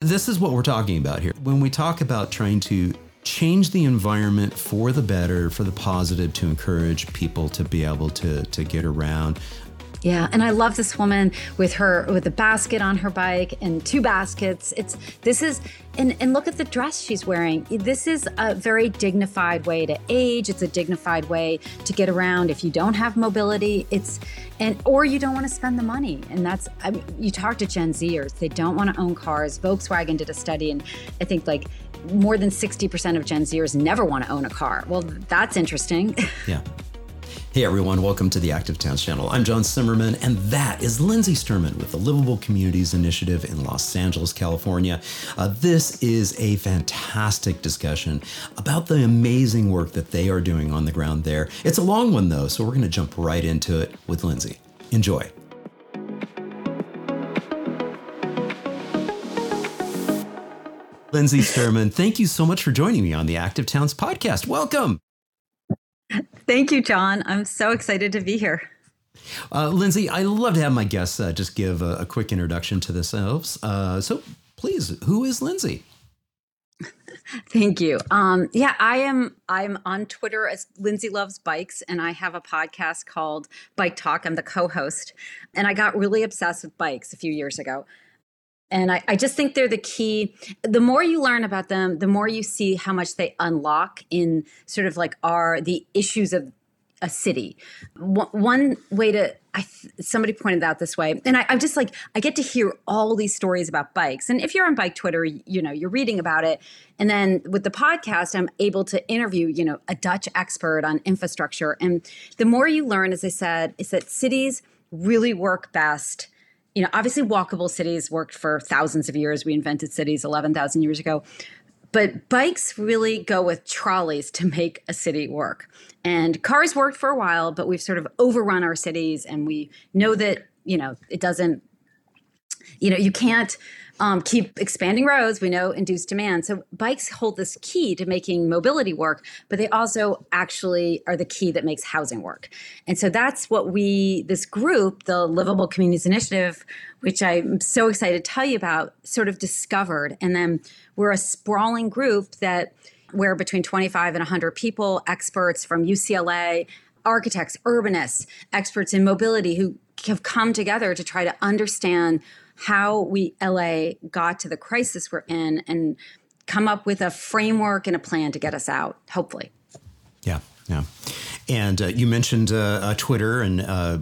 This is what we're talking about here. When we talk about trying to change the environment for the better, for the positive, to encourage people to be able to, to get around, yeah, and I love this woman with her with a basket on her bike and two baskets. It's this is and and look at the dress she's wearing. This is a very dignified way to age. It's a dignified way to get around if you don't have mobility. It's and or you don't want to spend the money. And that's I mean, you talk to Gen Zers, they don't want to own cars. Volkswagen did a study and I think like more than 60% of Gen Zers never want to own a car. Well, that's interesting. Yeah. Hey everyone, welcome to the Active Towns channel. I'm John Simmerman, and that is Lindsay Sturman with the Livable Communities Initiative in Los Angeles, California. Uh, this is a fantastic discussion about the amazing work that they are doing on the ground there. It's a long one though, so we're going to jump right into it with Lindsay. Enjoy. Lindsay Sturman, thank you so much for joining me on the Active Towns podcast. Welcome. Thank you, John. I'm so excited to be here. Uh, Lindsay, I love to have my guests uh, just give a, a, quick introduction to themselves. Uh, so, please, who is Lindsay? Thank you. Um, yeah, I am. I'm on Twitter as Lindsay Loves Bikes, and I have a podcast called Bike Talk. I'm the co-host, and I got really obsessed with bikes a few years ago. And I, I, just think they're the key. The more you learn about them, the more you see how much they unlock in sort of like are the issues of a city. One way to I somebody pointed out this way, and I, I'm just like I get to hear all these stories about bikes. And if you're on bike Twitter, you know you're reading about it, and then with the podcast, I'm able to interview you know a Dutch expert on infrastructure. And the more you learn, as I said, is that cities really work best you know, obviously walkable cities worked for thousands of years. We invented cities 11,000 years ago. But bikes really go with trolleys to make a city work. And cars worked for a while, but we've sort of overrun our cities and we know that, you know, it doesn't, you know, you can't um, keep expanding roads. We know induced demand. So bikes hold this key to making mobility work, but they also actually are the key that makes housing work. And so that's what we, this group, the Livable Communities Initiative, which I'm so excited to tell you about, sort of discovered. And then we're a sprawling group that we're between 25 and 100 people, experts from UCLA, architects, urbanists, experts in mobility who have come together to try to understand how we LA got to the crisis we're in and come up with a framework and a plan to get us out, hopefully. Yeah, yeah. And uh, you mentioned uh, uh, Twitter, and uh,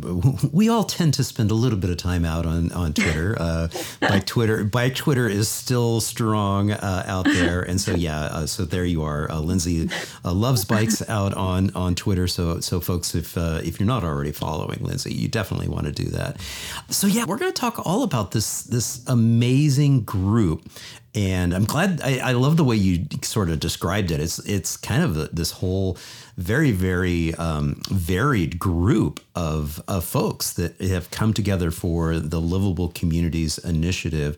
we all tend to spend a little bit of time out on on Twitter. Uh, bike Twitter, bike Twitter is still strong uh, out there, and so yeah, so there you are. Lindsay loves bikes out on on Twitter. So so folks, if if you're not already following Lindsay, you definitely want to do that. So yeah, we're going to talk all about this this amazing group and I'm glad. I, I, love the way you sort of described it. It's it's kind of this whole very very um, varied group of of folks that have come together for the Livable Communities Initiative.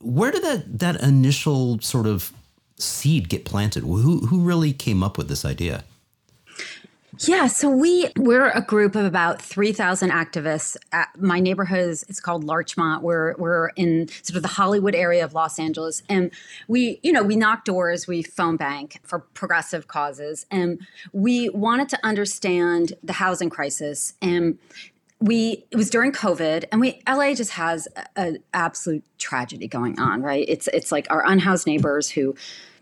Where did that that initial sort of seed get planted? Who who really came up with this idea? Yeah, so we we're a group of about three thousand activists. My neighborhood is it's called Larchmont. We're we're in sort of the Hollywood area of Los Angeles, and we you know we knock doors, we phone bank for progressive causes, and we wanted to understand the housing crisis and we it was during covid and we la just has an absolute tragedy going on right it's it's like our unhoused neighbors who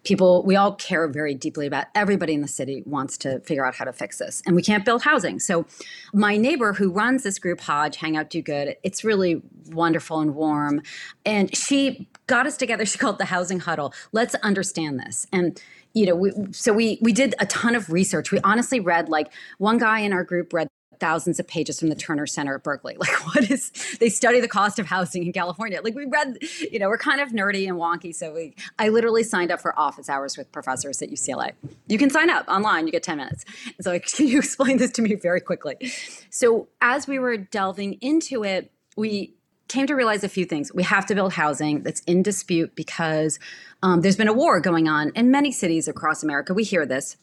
people we all care very deeply about everybody in the city wants to figure out how to fix this and we can't build housing. So my neighbor who runs this group hodge hang out do good it's really wonderful and warm and she got us together. She called the housing huddle. Let's understand this. And you know we, so we we did a ton of research. We honestly read like one guy in our group read thousands of pages from the Terner Center at Berkeley. Like, what is, they study the cost of housing in California. Like, we read, you know, we're kind of nerdy and wonky. So we, I literally signed up for office hours with professors at UCLA. You can sign up online, you get 10 minutes. so, like, can you explain this to me very quickly? So, as we were delving into it, we came to realize a few things. We have to build housing that's in dispute because um, there's been a war going on in many cities across America. We hear this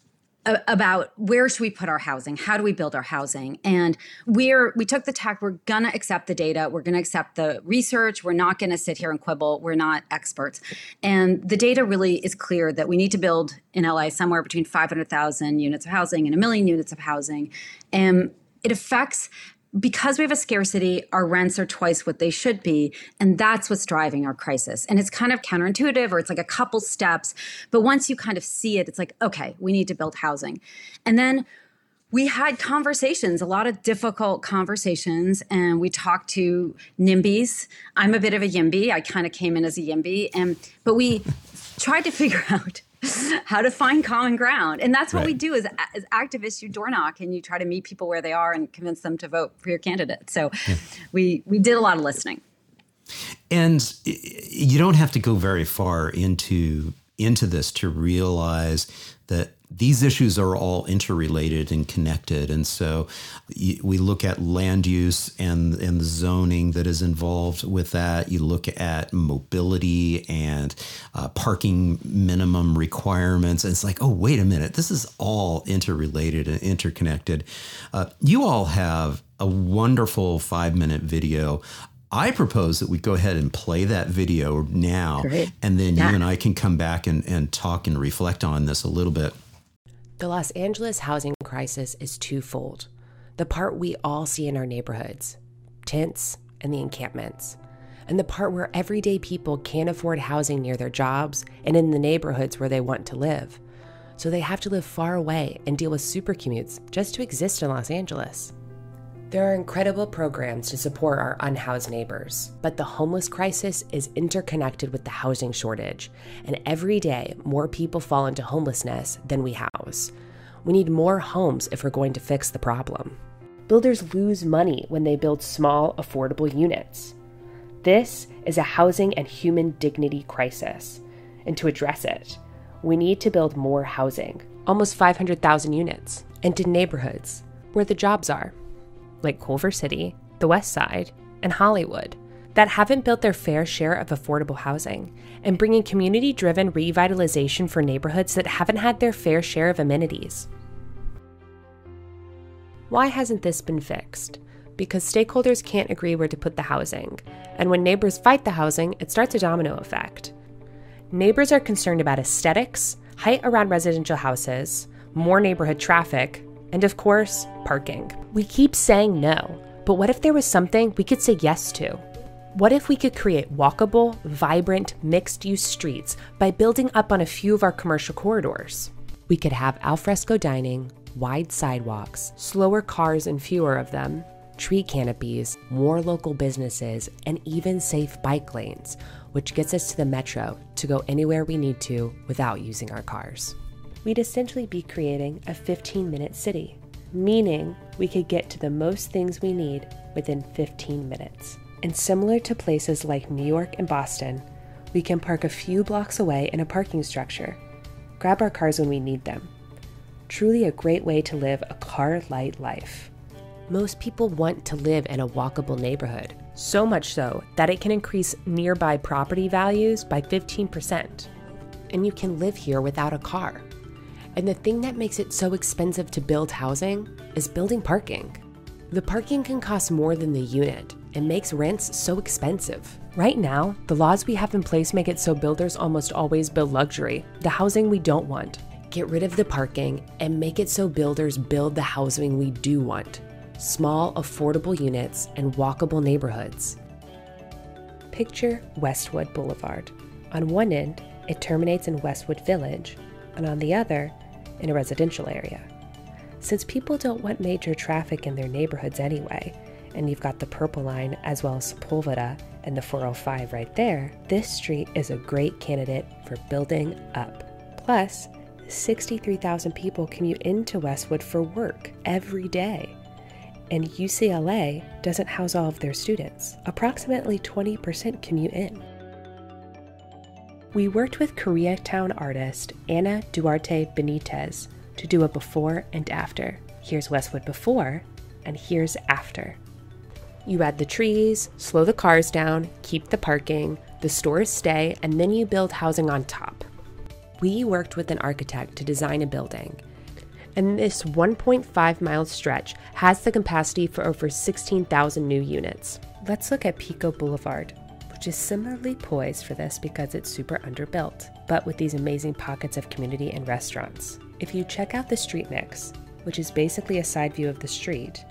about where should we put our housing? How do we build our housing? And we're we took the tack we're going to accept the data we're going to accept the research we're not going to sit here and quibble we're not experts. And the data really is clear that we need to build in la somewhere between 500000 units of housing and a million units of housing. And it affects because we have a scarcity, our rents are twice what they should be. And that's what's driving our crisis. And it's kind of counterintuitive or it's like a couple steps. But once you kind of see it, it's like, okay, we need to build housing. And then we had conversations, a lot of difficult conversations, and we talked to NIMBYs. I'm a bit of a YIMBY. I kind of came in as a YIMBY, and but we tried to figure out how to find common ground. And that's what right. we do as, as activists. You door knock and you try to meet people where they are and convince them to vote for your candidate. So yeah. we, we did a lot of listening. And you don't have to go very far into into this to realize that these issues are all interrelated and connected. And so we look at land use and, and the zoning that is involved with that. You look at mobility and uh, parking minimum requirements. And it's like, oh, wait a minute, this is all interrelated and interconnected. Uh, you all have a wonderful five minute video I propose that we go ahead and play that video now, Great. and then yeah. you and I can come back and, and talk and reflect on this a little bit. The Los Angeles housing crisis is twofold the part we all see in our neighborhoods, tents, and the encampments, and the part where everyday people can't afford housing near their jobs and in the neighborhoods where they want to live. So they have to live far away and deal with super commutes just to exist in Los Angeles. There are incredible programs to support our unhoused neighbors, but the homeless crisis is interconnected with the housing shortage, and every day more people fall into homelessness than we house. We need more homes if we're going to fix the problem. Builders lose money when they build small, affordable units. This is a housing and human dignity crisis, and to address it, we need to build more housing, almost 500,000 units, and in neighborhoods where the jobs are like Culver City, the West Side, and Hollywood, that haven't built their fair share of affordable housing, and bringing community driven revitalization for neighborhoods that haven't had their fair share of amenities. Why hasn't this been fixed? Because stakeholders can't agree where to put the housing, and when neighbors fight the housing, it starts a domino effect. Neighbors are concerned about aesthetics, height around residential houses, more neighborhood traffic, and of course, parking. We keep saying no, but what if there was something we could say yes to? What if we could create walkable, vibrant, mixed use streets by building up on a few of our commercial corridors? We could have alfresco dining, wide sidewalks, slower cars and fewer of them, tree canopies, more local businesses, and even safe bike lanes, which gets us to the metro to go anywhere we need to without using our cars we'd essentially be creating a 15 minute city, meaning we could get to the most things we need within 15 minutes. And similar to places like New York and Boston, we can park a few blocks away in a parking structure, grab our cars when we need them. Truly a great way to live a car light life. Most people want to live in a walkable neighborhood, so much so that it can increase nearby property values by 15%. And you can live here without a car. And the thing that makes it so expensive to build housing is building parking. The parking can cost more than the unit and makes rents so expensive. Right now, the laws we have in place make it so builders almost always build luxury, the housing we don't want. Get rid of the parking and make it so builders build the housing we do want small, affordable units and walkable neighborhoods. Picture Westwood Boulevard. On one end, it terminates in Westwood Village, and on the other, in a residential area. Since people don't want major traffic in their neighborhoods anyway, and you've got the Purple Line as well as Sepulveda and the 405 right there, this street is a great candidate for building up. Plus, 63,000 people commute into Westwood for work every day. And UCLA doesn't house all of their students. Approximately 20% commute in. We worked with Koreatown artist Anna Duarte Benitez to do a before and after. Here's Westwood before, and here's after. You add the trees, slow the cars down, keep the parking, the stores stay, and then you build housing on top. We worked with an architect to design a building, and this 1.5 mile stretch has the capacity for over 16,000 new units. Let's look at Pico Boulevard, which is similarly poised for this because it's super underbuilt, but with these amazing pockets of community and restaurants. If you check out the street mix, which is basically a side view of the street,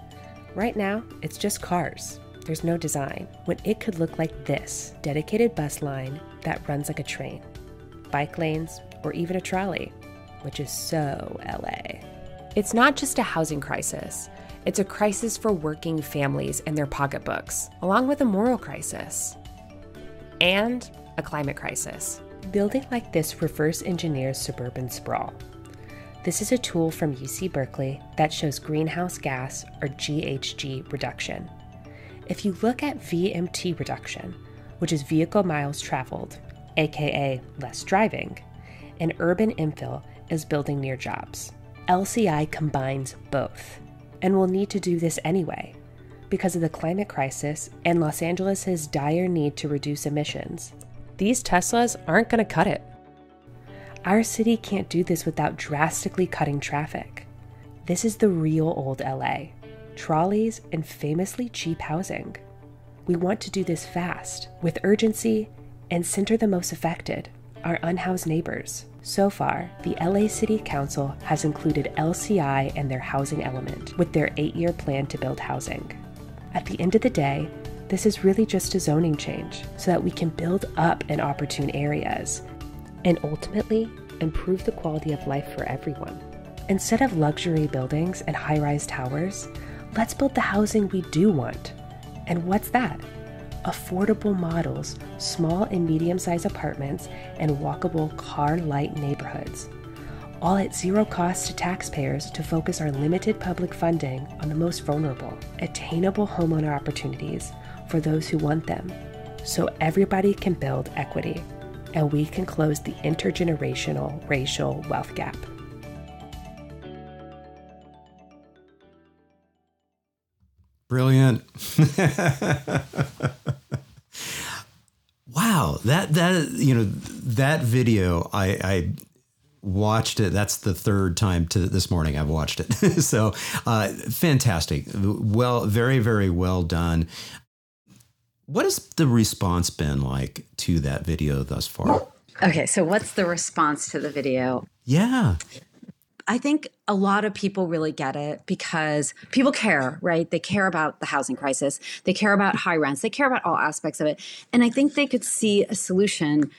right now it's just cars. There's no design, when it could look like this dedicated bus line that runs like a train, bike lanes, or even a trolley, which is so LA. It's not just a housing crisis, it's a crisis for working families and their pocketbooks, along with a moral crisis and a climate crisis. Building like this reverse engineers suburban sprawl. This is a tool from UC Berkeley that shows greenhouse gas or GHG reduction. If you look at VMT reduction, which is vehicle miles traveled, aka less driving, and urban infill is building near jobs. LCI combines both, and we'll need to do this anyway because of the climate crisis and Los Angeles' dire need to reduce emissions. These Teslas aren't going to cut it. Our city can't do this without drastically cutting traffic. This is the real old LA trolleys and famously cheap housing. We want to do this fast, with urgency, and center the most affected, our unhoused neighbors. So far, the LA City Council has included LCI and their housing element with their eight year plan to build housing. At the end of the day, this is really just a zoning change so that we can build up in opportune areas and ultimately improve the quality of life for everyone. Instead of luxury buildings and high rise towers, let's build the housing we do want. And what's that? affordable models, small and medium sized apartments, and walkable car light neighborhoods. All at zero cost to taxpayers to focus our limited public funding on the most vulnerable, attainable homeowner opportunities for those who want them, so everybody can build equity and we can close the intergenerational racial wealth gap. Brilliant. wow, that that you know that video I, I watched it. That's the third time to this morning I've watched it. so uh, fantastic. Well, very very well done. What has the response been like to that video thus far? Okay, so what's the response to the video? Yeah. I think a lot of people really get it because people care, right? They care about the housing crisis. They care about high rents. They care about all aspects of it. And I think they could see a solution.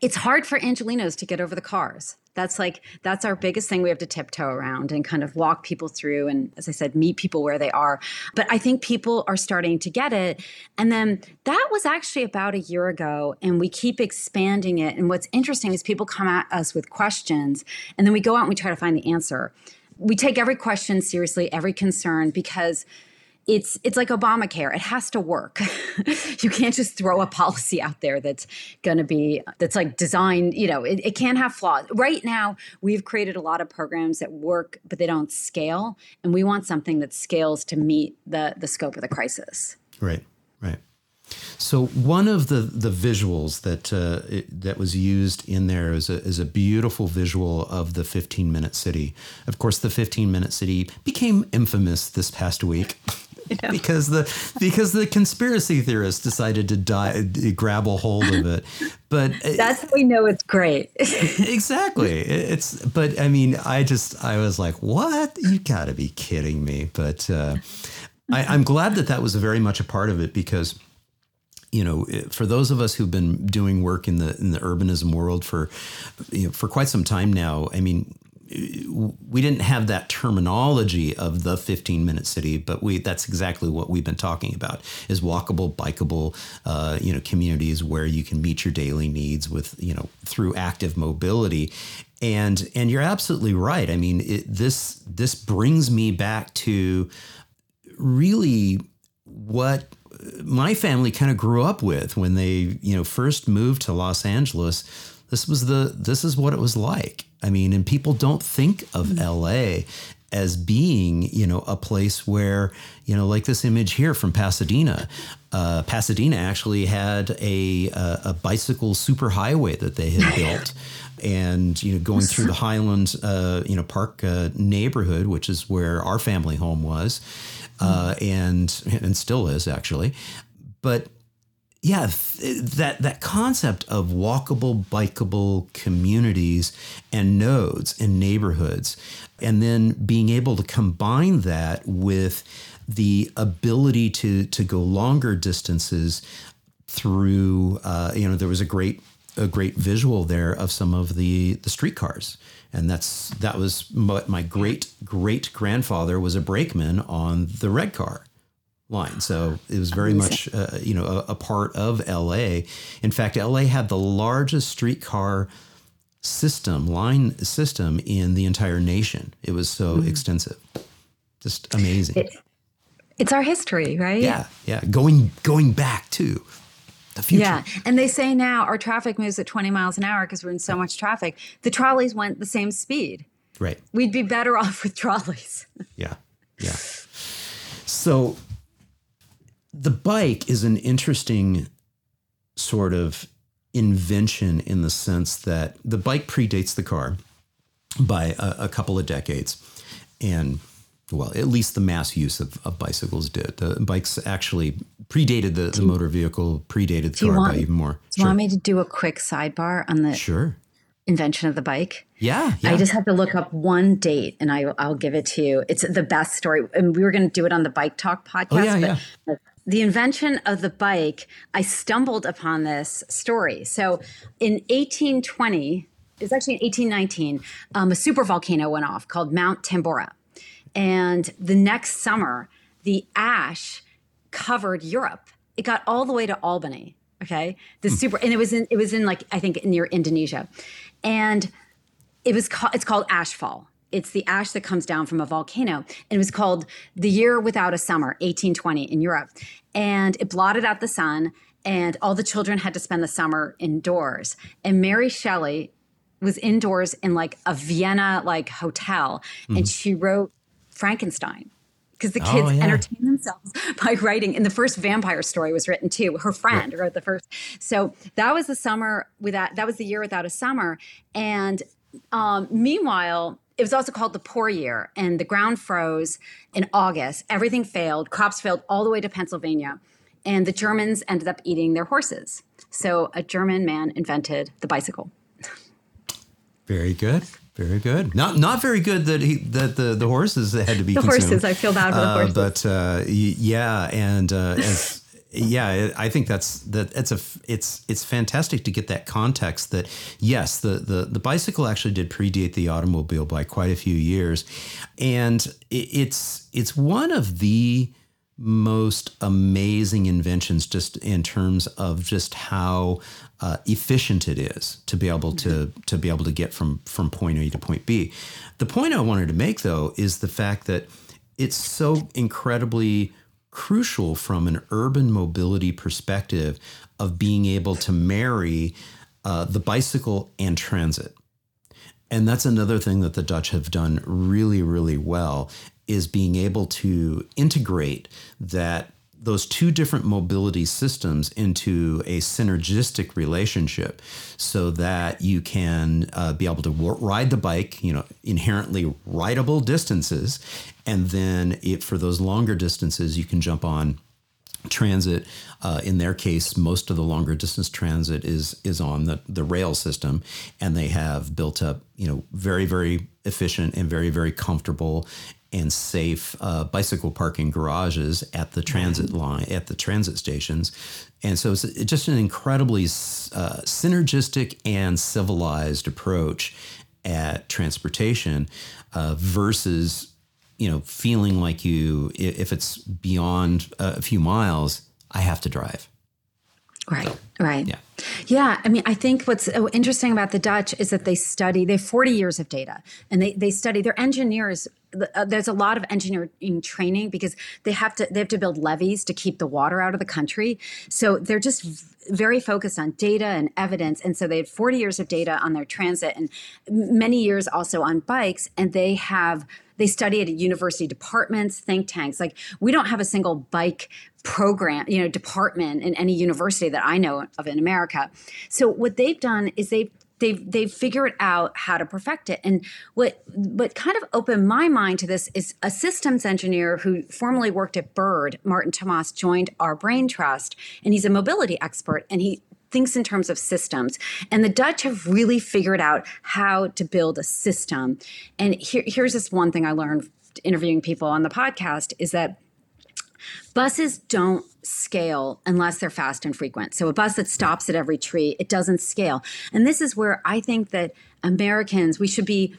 It's hard for Angelenos to get over the cars. That's like that's our biggest thing we have to tiptoe around and kind of walk people through and as I said meet people where they are. But I think people are starting to get it and then that was actually about a year ago and we keep expanding it and what's interesting is people come at us with questions and then we go out and we try to find the answer. We take every question seriously, every concern because it's it's like Obamacare. It has to work. you can't just throw a policy out there that's going to be that's like designed. You know, it, it can't have flaws. Right now, we've created a lot of programs that work, but they don't scale, and we want something that scales to meet the the scope of the crisis. Right. Right. So one of the the visuals that uh, it, that was used in there is a, is a beautiful visual of the 15 minute city. Of course, the 15 minute city became infamous this past week. Because the because the conspiracy theorists decided to die, grab a hold of it. But that's how we know it's great. exactly. It's but I mean, I just I was like, what? You got to be kidding me! But uh, I, I'm glad that that was very much a part of it because you know, for those of us who've been doing work in the in the urbanism world for you know, for quite some time now, I mean, we didn't have that terminology of the 15 minute city, but we that's exactly what we've been talking about is walkable, bikeable, uh, you know, communities where you can meet your daily needs with you know through active mobility. And and you're absolutely right. I mean, it, this this brings me back to really what my family kind of grew up with when they you know first moved to Los Angeles This was the this is what it was like. I mean, and people don't think of Mm-hmm. LA as being, you know, a place where, you know, like this image here from Pasadena. Uh, Pasadena actually had a, a a bicycle superhighway that they had built, and you know, going through the Highland, uh, you know, Park uh, neighborhood, which is where our family home was, uh, and and still is actually, but yeah, th- that that concept of walkable, bikeable communities and nodes and neighborhoods, and then being able to combine that with the ability to to go longer distances through, uh, you know, there was a great a great visual there of some of the the streetcars. And that's that was what my great great grandfather was a brakeman on the red car line. So it was very much, uh, you know, a, a part of LA. In fact, LA had the largest streetcar system, line system in the entire nation. It was so extensive, just amazing. It's our history, right? yeah, yeah. Going going back to the future. Yeah. And they say now our traffic moves at 20 miles an hour because we're in so much traffic. The trolleys went the same speed. Right. We'd be better off with trolleys. Yeah. Yeah. So the bike is an interesting sort of invention in the sense that the bike predates the car by a, a couple of decades. And well, at least the mass use of, of bicycles did. The bikes actually predated the, the motor vehicle, predated the car want- by even more. Do you want me to do a quick sidebar on the Sure. invention of the bike? Yeah. Yeah. I just have to look up one date and I, I'll give it to you. It's the best story. And we were going to do it on the Bike Talk podcast. Oh, yeah, but The invention of the bike, I stumbled upon this story. So in 1820, it was actually in 1819, um, a super volcano went off called Mount Tambora. And the next summer, the ash covered Europe. It got all the way to Albany. Okay, the super, and it was in it was in like I think near Indonesia, and it was called it's called ashfall. It's the ash that comes down from a volcano, and it was called the year without a summer, 1820 in Europe, and it blotted out the sun, and all the children had to spend the summer indoors. And Mary Shelley was indoors in like a Vienna like hotel, and she wrote Frankenstein because the kids Oh, yeah. entertain themselves by writing. And the first vampire story was written too. Her friend wrote the first. So that was the summer without. That was the year without a summer. And um, meanwhile, it was also called the poor year, and the ground froze in August. Everything failed. Crops failed all the way to Pennsylvania, and the Germans ended up eating their horses. So a German man invented the bicycle. Very good. Very good. Not not very good that he that the, the horses had to be The consumed. horses. I feel bad for the Uh, horses. but uh, yeah, and uh, as, yeah, I think that's that. It's a it's it's fantastic to get that context. That yes, the the the bicycle actually did predate the automobile by quite a few years, and it, it's it's one of the most amazing inventions just in terms of just how uh, efficient it is to be able to to be able to get from from point A to point B. The point I wanted to make though is the fact that it's so incredibly crucial from an urban mobility perspective of being able to marry uh, the bicycle and transit. And that's another thing that the Dutch have done really, really well is being able to integrate that those two different mobility systems into a synergistic relationship so that you can uh, be able to w- ride the bike, you know, inherently rideable distances. And then it, for those longer distances, you can jump on transit. Uh, in their case, most of the longer distance transit is is on the the rail system, and they have built up you know very very efficient and very very comfortable and safe uh, bicycle parking garages at the transit line at the transit stations, and so it's just an incredibly uh, synergistic and civilized approach at transportation uh, versus you know, feeling like you, if it's beyond a few miles, I have to drive. Right, right. Yeah. Yeah. I mean, I think what's interesting about the Dutch is that they study, they have 40 years of data and they, they study, their engineers uh, there's a lot of engineering training because they have to they have to build levees to keep the water out of the country. So they're just very focused on data and evidence. And so they had 40 years of data on their transit and many years also on bikes. And they have they study at university departments, think tanks. Like we don't have a single bike program, you know, department in any university that I know of in America. So what they've done is they've they've they've figured out how to perfect it and what what kind of opened my mind to this is a systems engineer who formerly worked at bird martin tomas joined our brain trust and he's a mobility expert and he thinks in terms of systems and the dutch have really figured out how to build a system and here, here's this one thing i learned interviewing people on the podcast is that buses don't scale unless they're fast and frequent. So a bus that stops at every tree, it doesn't scale. And this is where I think that Americans, we should be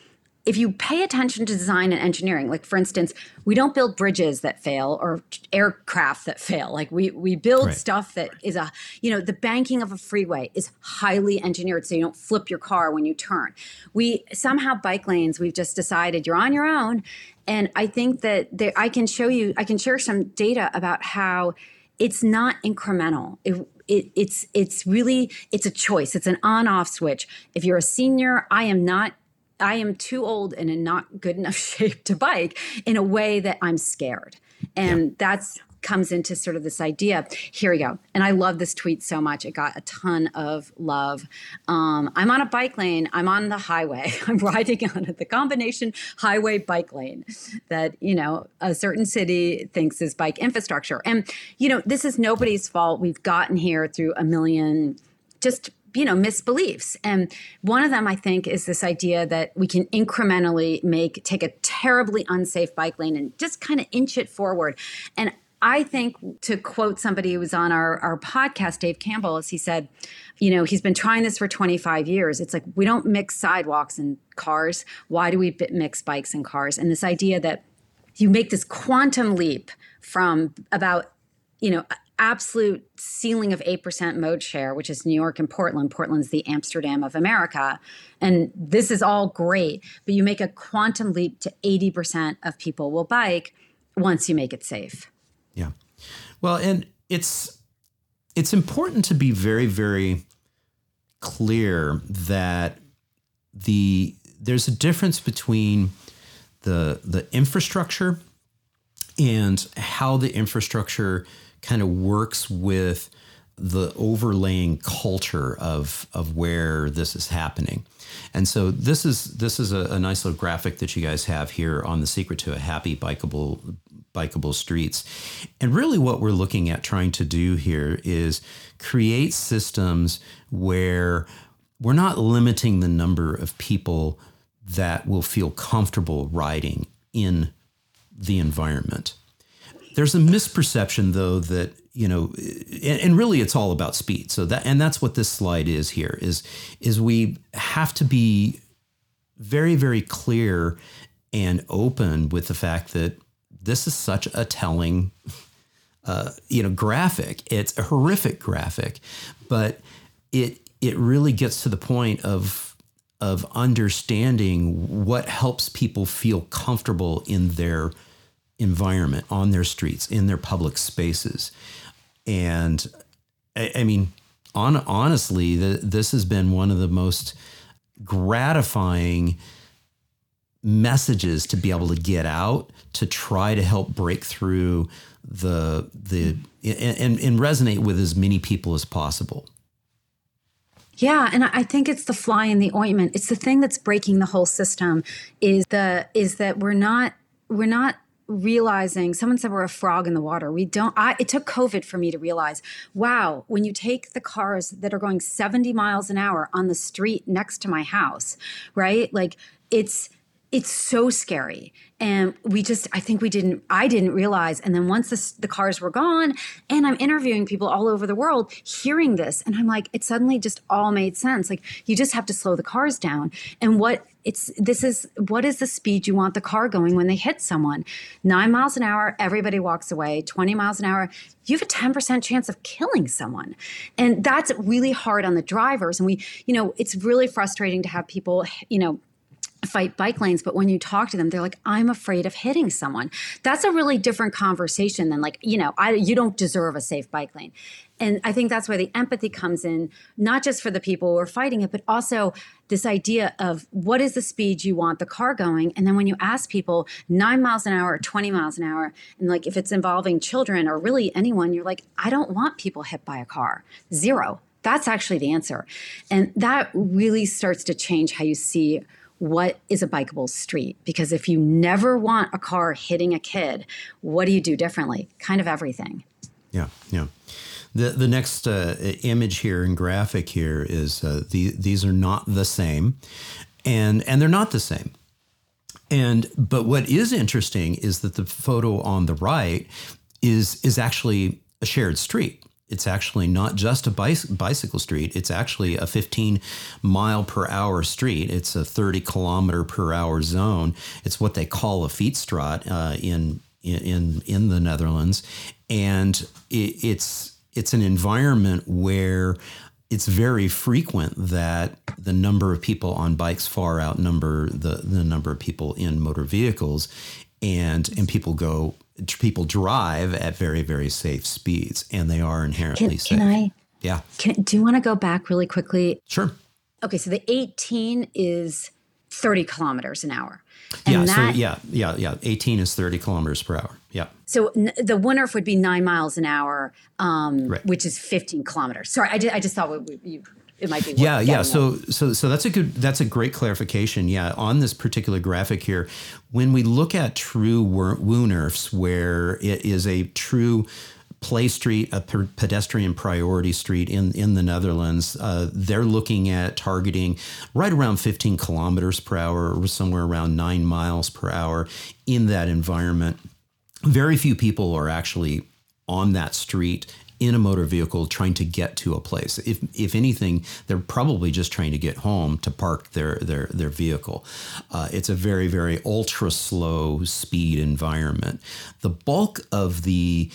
if you pay attention to design and engineering, like for instance, we don't build bridges that fail or aircraft that fail. Like we we build right. stuff that is a you know the banking of a freeway is highly engineered, so you don't flip your car when you turn. We somehow bike lanes. We've just decided you're on your own, and I think that there, I can show you. I can share some data about how it's not incremental. It, it, it's it's really it's a choice. It's an on-off switch. If you're a senior, I am not. I am too old and in not good enough shape to bike in a way that I'm scared, and yeah. that's comes into sort of this idea. Here we go. And I love this tweet so much. It got a ton of love. Um, I'm on a bike lane. I'm on the highway. I'm riding on the combination highway bike lane that, you know, a certain city thinks is bike infrastructure. And, you know, this is nobody's fault. We've gotten here through a million just you know misbeliefs and one of them i think is this idea that we can incrementally make take a terribly unsafe bike lane and just kind of inch it forward and I think to quote somebody who was on our, our podcast, Dave Campbell, as he said, you know, he's been trying this for 25 years. It's like we don't mix sidewalks and cars. Why do we mix bikes and cars? And this idea that you make this quantum leap from about, you know, absolute ceiling of 8% mode share, which is New York and Portland. Portland's the Amsterdam of America. And this is all great, but you make a quantum leap to 80% of people will bike once you make it safe. Yeah. Well, and it's it's important to be very very clear that the there's a difference between the the infrastructure and how the infrastructure kind of works with the overlaying culture of of where this is happening. And so this is this is a, a, nice little graphic that you guys have here on the secret to a happy bikeable bikeable streets. And really, what we're looking at trying to do here is create systems where we're not limiting the number of people that will feel comfortable riding in the environment. There's a misperception, though, that you know, and really it's all about speed. So that and that's what this slide is here is is we have to be very very clear and open with the fact that this is such a telling, uh, you know, graphic. It's a horrific graphic, but it it really gets to the point of of understanding what helps people feel comfortable in their environment, on their streets, in their public spaces, and I, I mean, on honestly, the, this has been one of the most gratifying messages to be able to get out to try to help break through the the and, and resonate with as many people as possible. Yeah, and I think it's the fly in the ointment. It's the thing that's breaking the whole system is the is that we're not we're not realizing someone said we're a frog in the water. We don't I, it took covid for me to realize wow when you take the cars that are going 70 miles an hour on the street next to my house right? Like it's it's so scary and we just i think we didn't i didn't realize. And then once this, the cars were gone and i'm interviewing people all over the world hearing this and i'm like it suddenly just all made sense. Like you just have to slow the cars down. And what it's this is what is the speed you want the car going when they hit someone? Nine miles an hour everybody walks away. 20 miles an hour you have a 10% chance of killing someone. And that's really hard on the drivers. And we you know it's really frustrating to have people you know fight bike lanes, but when you talk to them, they're like, I'm afraid of hitting someone. That's a really different conversation than like, you know, I you don't deserve a safe bike lane. And I think that's where the empathy comes in, not just for the people who are fighting it, but also this idea of what is the speed you want the car going. And then when you ask people nine miles an hour or 20 miles an hour, and like if it's involving children or really anyone, you're like, I don't want people hit by a car. Zero. That's actually the answer. And that really starts to change how you see what is a bikeable street. Because if you never want a car hitting a kid, what do you do differently? Kind of everything. Yeah, yeah. The the next uh, image here and graphic here is uh, the, these are not the same, and and they're not the same. And but what is interesting is that the photo on the right is is actually a shared street. It's actually not just a bicycle street. It's actually a 15 mile per hour street. It's a 30 kilometer per hour zone. It's what they call a fietsstraat uh, in in in the Netherlands, and it, it's it's an environment where it's very frequent that the number of people on bikes far outnumber the, the number of people in motor vehicles and and people go people drive at very very safe speeds and they are inherently can, safe. Can I? Yeah. Can, do you want to go back really quickly? Sure. Okay, so the 18 is 30 kilometers an hour. And yeah, that, so yeah, yeah, yeah. 18 is 30 kilometers per hour. Yeah. So n- the Woonerf would be nine miles an hour, um, right. which is 15 kilometers. Sorry, I, did, I just thought we, you, it might be. Yeah, yeah. So, so, so that's a good, that's a great clarification. Yeah, on this particular graphic here, when we look at true Woonerfs, where it is a true play street, a pedestrian priority street in, in the Netherlands. Uh, they're looking at targeting right around 15 kilometers per hour, or somewhere around nine miles per hour in that environment. Very few people are actually on that street in a motor vehicle trying to get to a place. If if anything, they're probably just trying to get home to park their their their vehicle. Uh, it's a very very ultra slow speed environment. The bulk of the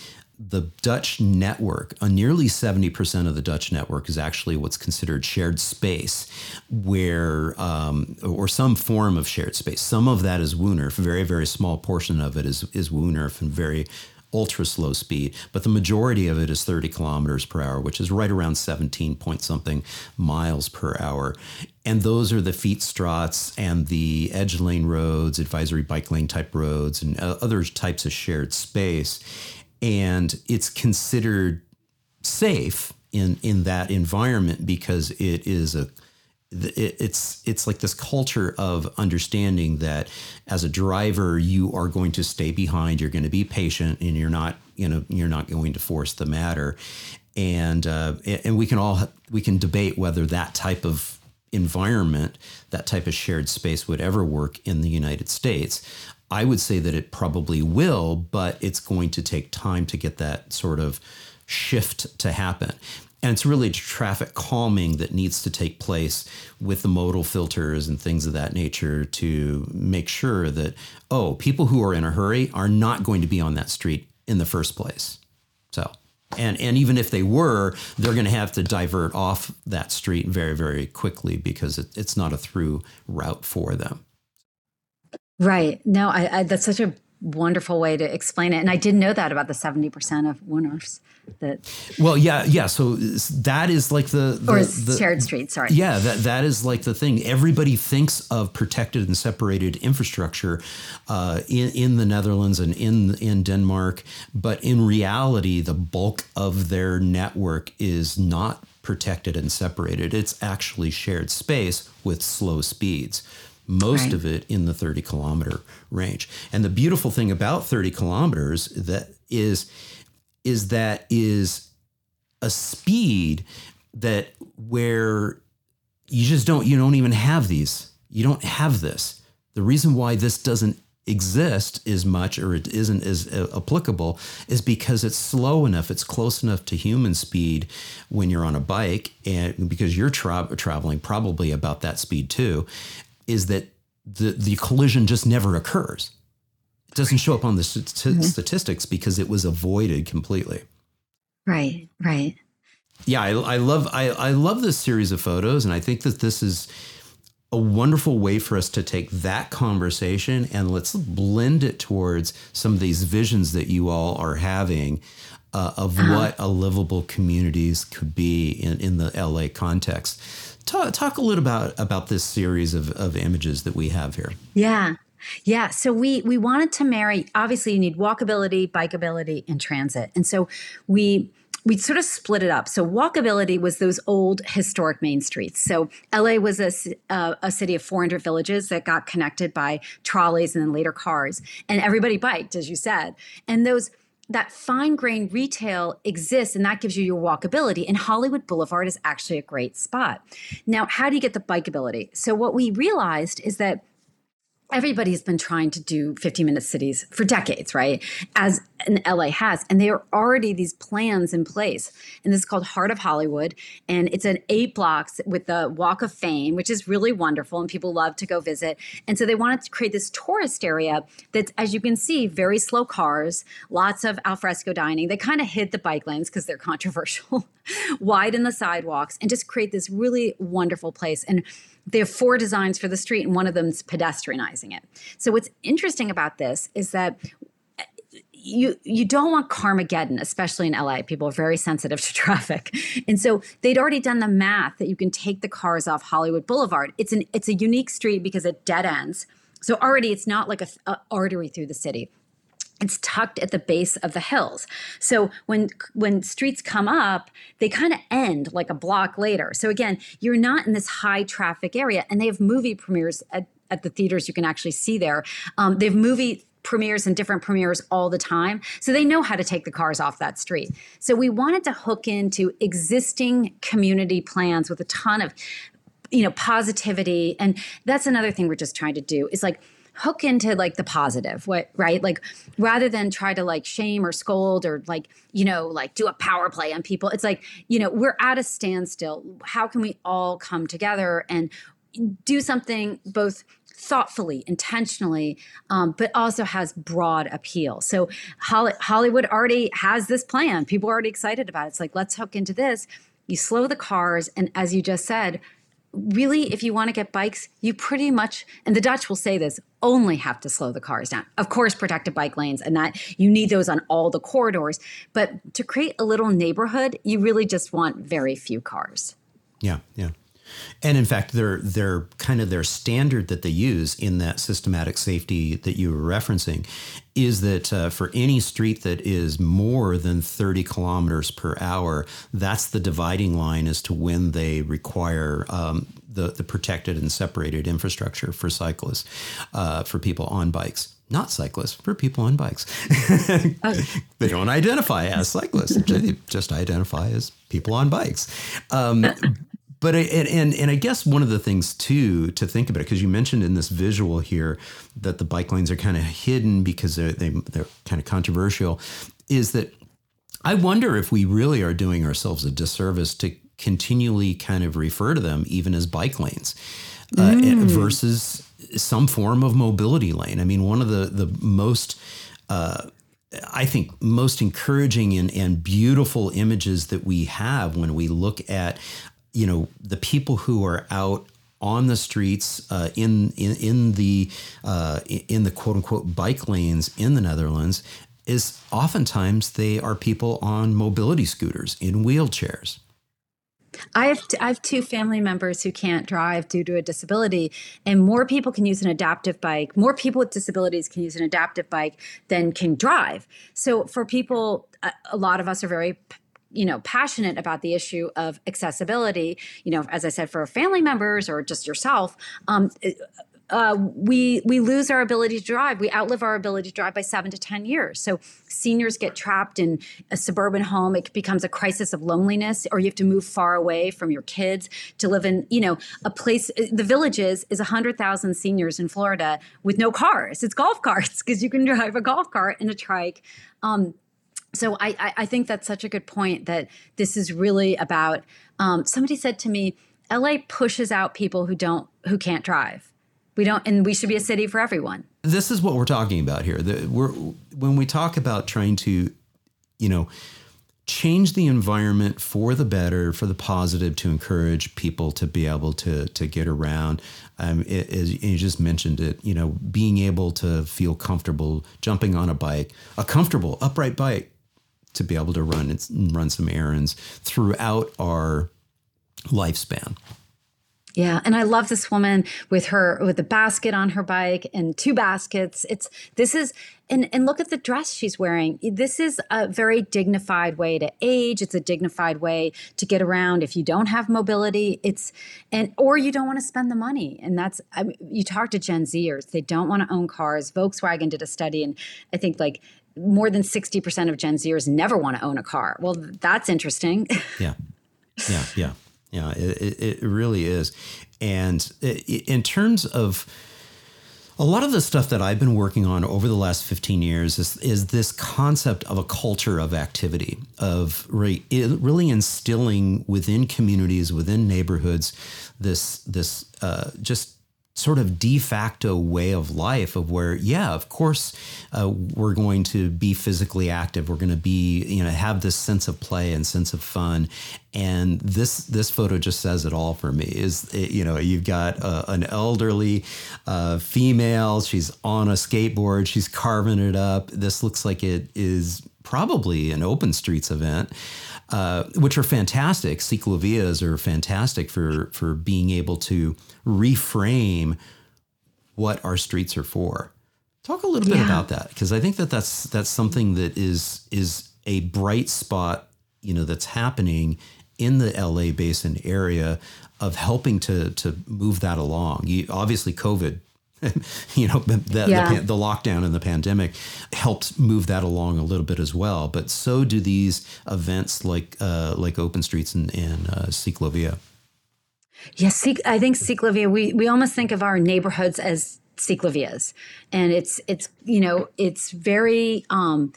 the Dutch network, uh, nearly 70% of the Dutch network is actually what's considered shared space, where, um, or some form of shared space. Some of that is Woonerf, a very, very small portion of it is, is Woonerf and very ultra slow speed, but the majority of it is 30 kilometers per hour, which is right around 17 point something miles per hour. And those are the fietsstraats and the edge lane roads, advisory bike lane type roads, and uh, other types of shared space and it's considered safe in in that environment because it is a it's it's like this culture of understanding that as a driver you are going to stay behind you're going to be patient and you're not you know you're not going to force the matter and uh, and we can all we can debate whether that type of environment that type of shared space would ever work in the United States I would say that it probably will, but it's going to take time to get that sort of shift to happen. And it's really traffic calming that needs to take place with the modal filters and things of that nature to make sure that, oh, people who are in a hurry are not going to be on that street in the first place. So, and, and even if they were, they're going to have to divert off that street very, very quickly because it, it's not a through route for them. Right. No, I, I, that's such a wonderful way to explain it. And I didn't know that about the 70% of Woonerfs that well yeah yeah. So that is like the, the or the, shared street sorry. Yeah that that is like the thing. Everybody thinks of protected and separated infrastructure uh, in in the Netherlands and in in Denmark. But in reality the bulk of their network is not protected and separated. It's actually shared space with slow speeds. Most right. of it in the 30 kilometer range. And the beautiful thing about 30 kilometers that is is that is a speed that where you just don't you don't even have these. You don't have this. The reason why this doesn't exist as much or it isn't as uh, applicable is because it's slow enough it's close enough to human speed when you're on a bike and because you're tra- traveling probably about that speed too is that the, the collision just never occurs. It doesn't show up on the st- mm-hmm. statistics because it was avoided completely. Right, right. Yeah, I, I love I, I love this series of photos, and I think that this is a wonderful way for us to take that conversation and let's blend it towards some of these visions that you all are having uh, of uh-huh. what a livable communities could be in, in the LA context. Talk, talk a little about about this series of, of images that we have here. Yeah. Yeah, so we we wanted to marry obviously you need walkability, bikeability and transit. And so we we sort of split it up. So walkability was those old historic main streets. So LA was a, uh, a city of 400 villages that got connected by trolleys and then later cars, and everybody biked, as you said. And those that fine grain retail exists and that gives you your walkability and hollywood boulevard is actually a great spot. Now how do you get the bikeability? So what we realized is that everybody's been trying to do 15 minute cities for decades, right? As an LA has. And there are already these plans in place. And this is called Heart of Hollywood. And it's an eight blocks with the Walk of Fame, which is really wonderful. And people love to go visit. And so they wanted to create this tourist area that's, as you can see, very slow cars, lots of alfresco dining. They kind of hid the bike lanes because they're controversial, widen the sidewalks, and just create this really wonderful place. And they have four designs for the street, and one of them is pedestrianizing it. So what's interesting about this is that eh, you you don't want Carmageddon, especially in LA. People are very sensitive to traffic, and so they'd already done the math that you can take the cars off Hollywood Boulevard. It's an it's a unique street because it dead ends. So already it's not like a, a artery through the city it's tucked at the base of the hills. So when when streets come up, they kind of end like a block later. So again, you're not in this high traffic area, and they have movie premieres at, at the theaters you can actually see there. Um, they have movie premieres and different premieres all the time. So they know how to take the cars off that street. So we wanted to hook into existing community plans with a ton of you know positivity and that's another thing we're just trying to do is like hook into like the positive what right like rather than try to like shame or scold or like you know like do a power play on people it's like you know we're at a standstill how can we all come together and do something both thoughtfully, intentionally, um, but also has broad appeal. So Hollywood already has this plan. People are already excited about it. It's like, let's hook into this. You slow the cars. And as you just said, really, if you want to get bikes, you pretty much, and the Dutch will say this, only have to slow the cars down. Of course, protected bike lanes, and that you need those on all the corridors. But to create a little neighborhood, you really just want very few cars. Yeah, yeah. And in fact, their their kind of their standard that they use in that systematic safety that you were referencing is that uh, for any street that is more than 30 kilometers per hour, that's the dividing line as to when they require um, the, the protected and separated infrastructure for cyclists, uh, for people on bikes. Not cyclists, for people on bikes. they don't identify as cyclists, they just identify as people on bikes. Um, but and, and and I guess one of the things too to think about because you mentioned in this visual here that the bike lanes are kind of hidden because they're they, are they are kind of controversial, is that I wonder if we really are doing ourselves a disservice to continually kind of refer to them even as bike lanes uh, mm. versus some form of mobility lane. I mean, one of the the most uh, I think most encouraging and, and beautiful images that we have when we look at you know the people who are out on the streets uh, in, in in the uh, in the quote unquote bike lanes in the Netherlands is oftentimes they are people on mobility scooters in wheelchairs. I have t- I have two family members who can't drive due to a disability, and more people can use an adaptive bike. More people with disabilities can use an adaptive bike than can drive. So for people, a, a lot of us are very you know passionate about the issue of accessibility you know as i said for family members or just yourself um, uh, we we lose our ability to drive. We outlive our ability to drive by seven to ten years. So seniors get trapped in a suburban home. It becomes a crisis of loneliness, or you have to move far away from your kids to live in you know a place. The villages is hundred thousand seniors in Florida with no cars. It's golf carts because you can drive a golf cart and a trike. Um, so I, I think that's such a good point that this is really about um, somebody said to me la pushes out people who don't who can't drive we don't and we should be a city for everyone this is what we're talking about here the, we're when we talk about trying to you know change the environment for the better, for the positive, to encourage people to be able to to get around. Um, it, you just mentioned it, you know, being able to feel comfortable jumping on a bike, a comfortable upright bike, to be able to run and run some errands throughout our lifespan. Yeah, and I love this woman with her with a basket on her bike and two baskets. It's this is and and look at the dress she's wearing. This is a very dignified way to age. It's a dignified way to get around if you don't have mobility. It's and or you don't want to spend the money. And that's I mean, you talk to Gen Zers, they don't want to own cars. Volkswagen did a study and I think like more than 60% of Gen Zers never want to own a car. Well, that's interesting. Yeah. Yeah, yeah. Yeah, it, it really is. And in terms of a lot of the stuff that I've been working on over the last 15 years is, is this concept of a culture of activity, of really, really instilling within communities, within neighborhoods, this, this uh, just sort of de facto way of life of where yeah of course uh, we're going to be physically active. We're going to be you know have this sense of play and sense of fun. And this this photo just says it all for me is you know you've got uh, an elderly uh, female. She's on a skateboard. She's carving it up. This looks like it is probably an open streets event uh, which are fantastic. Ciclovias are fantastic for for being able to reframe what our streets are for. Talk a little bit yeah. about that because I think that that's that's something that is is a bright spot, you know, that's happening in the LA basin area of helping to to move that along. You, obviously, COVID you know, the, yeah. the, the, lockdown and the pandemic helped move that along a little bit as well. But so do these events like uh, like Open Streets and, and uh, Ciclovia. Yes, I think Ciclovia. We we almost think of our neighborhoods as ciclovias, and it's it's you know it's very. Um,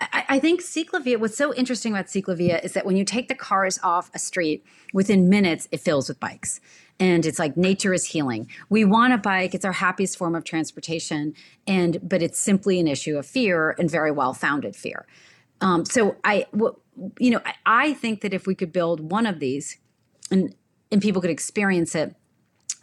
I, I think Ciclovia. What's so interesting about Ciclovia is that when you take the cars off a street, within minutes it fills with bikes and it's like nature is healing. We want a bike; it's our happiest form of transportation, and but it's simply an issue of fear and very well founded fear. Um, so I, you know, I, I think that if we could build one of these, and and people could experience it,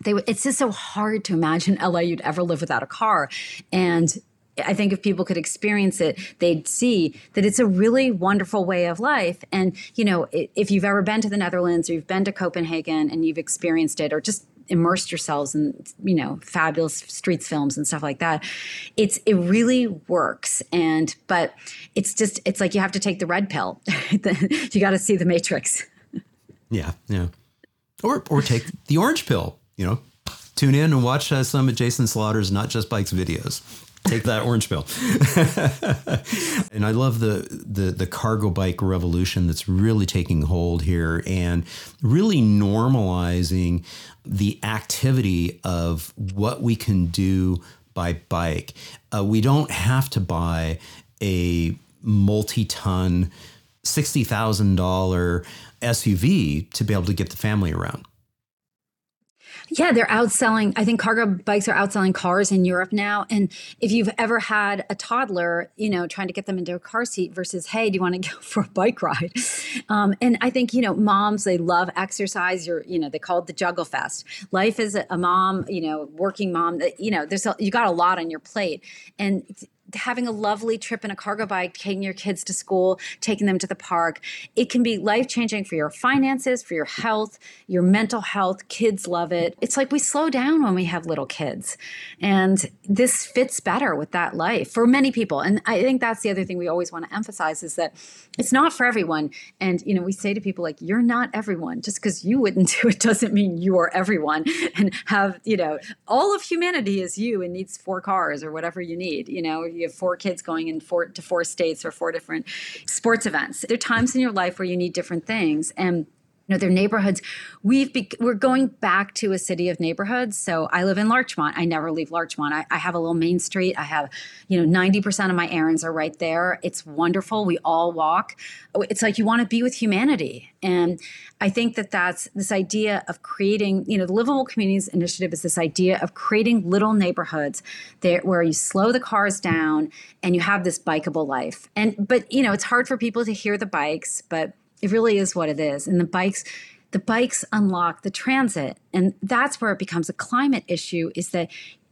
they it's just so hard to imagine LA you'd ever live without a car, and I think if people could experience it, they'd see that it's a really wonderful way of life. And, you know, if you've ever been to the Netherlands or you've been to Copenhagen and you've experienced it or just immersed yourselves in, you know, fabulous streets films and stuff like that, it's, it really works. And, but it's just, it's like you have to take the red pill. you got to see the matrix. Yeah. Yeah. Or, or take the orange pill, you know, tune in and watch uh, some of Jason Slaughter's Not Just Bikes videos take that orange pill. and I love the, the the cargo bike revolution that's really taking hold here and really normalizing the activity of what we can do by bike. Uh, we don't have to buy a multi-ton, sixty thousand dollar SUV to be able to get the family around. Yeah, they're outselling. I think cargo bikes are outselling cars in Europe now. And if you've ever had a toddler, you know, trying to get them into a car seat versus, hey, do you want to go for a bike ride? Um, and I think, you know, moms, they love exercise. You're, you know, they call it the juggle fest. Life as a mom, you know, working mom, you know, there's a, you got a lot on your plate. And having a lovely trip in a cargo bike, taking your kids to school, taking them to the park. It can be life changing for your finances, for your health, your mental health. Kids love it. It's like we slow down when we have little kids. And this fits better with that life for many people. And I think that's the other thing we always want to emphasize is that it's not for everyone. And, you know, we say to people like, you're not everyone. Just because you wouldn't do it doesn't mean you are everyone and have, you know, all of humanity is you and needs four cars or whatever you need. You know, you have four kids going in four to four states or four different sports events. There are times in your life where you need different things. And you know their neighborhoods. We've be, we're going back to a city of neighborhoods. So i live in larchmont. I never leave larchmont. I, I, have a little main street. I have you know 90% of my errands are right there. It's wonderful. We all walk. Oh, it's like you want to be with humanity. And i think that that's this idea of creating you know the livable communities initiative is this idea of creating little neighborhoods there where you slow the cars down and you have this bikeable life. And but you know it's hard for people to hear the bikes but it really is what it is. And the bikes, the bikes unlock the transit. And that's where it becomes a climate issue is that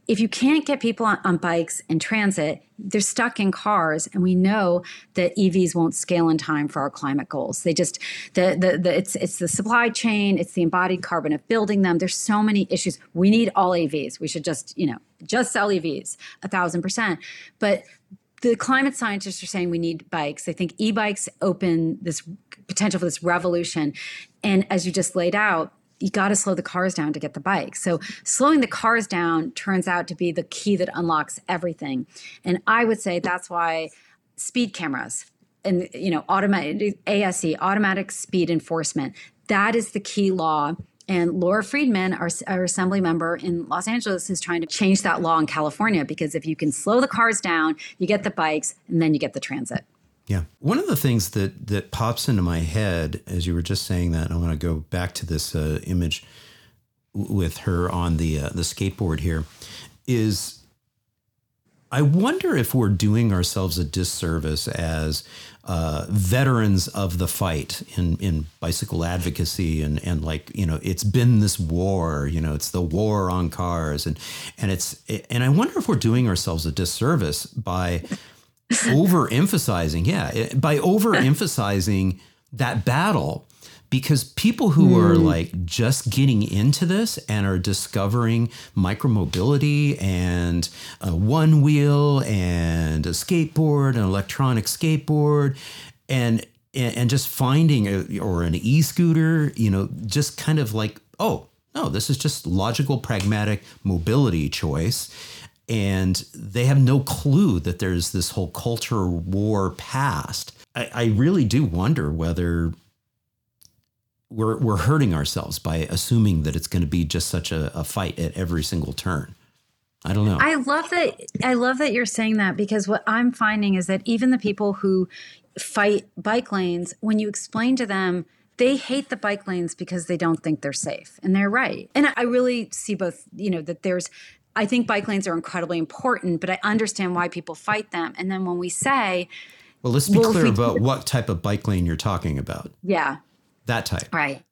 if you can't get people on, on, bikes and transit, they're stuck in cars, and we know that EVs won't scale in time for our climate goals. They just the, the the it's it's the supply chain, it's the embodied carbon of building them. There's so many issues. We need all EVs. We should just you know just sell EVs a thousand percent. But the climate scientists are saying we need bikes. They think e-bikes open this potential for this revolution. And as you just laid out, you got to slow the cars down to get the bike. So slowing the cars down turns out to be the key that unlocks everything. And I would say that's why speed cameras and you know automatic ASE automatic speed enforcement that is the key law and Laura Friedman, our, our, assembly member in Los Angeles, is trying to change that law in California because if you can slow the cars down, you get the bikes and then you get the transit. Yeah. One of the things that, that pops into my head as you were just saying that, I want to go back to this uh, image with her on the, uh, the skateboard here, is I wonder if we're doing ourselves a disservice as uh, veterans of the fight in, in bicycle advocacy and, and like you know it's been this war you know it's the war on cars and and it's and I wonder if we're doing ourselves a disservice by overemphasizing yeah by overemphasizing that battle because people who mm. are hmm. like just getting into this and are discovering micromobility and a one wheel and a skateboard, an electronic skateboard, and and just finding a, or an e-scooter, you know, just kind of like, oh, no, this is just logical, pragmatic mobility choice. And they have no clue that there's this whole culture war past. I, I really do wonder whether we're we're hurting ourselves by assuming that it's going to be just such a, a fight at every single turn. I don't know. I love that. I love that you're saying that because what I'm finding is that even the people who fight bike lanes, when you explain to them, they hate the bike lanes because they don't think they're safe, and they're right. And I really see both. You know that there's. I think bike lanes are incredibly important, but I understand why people fight them. And then when we say, well, let's be well, clear about what type of bike lane you're talking about. Yeah that type. Right.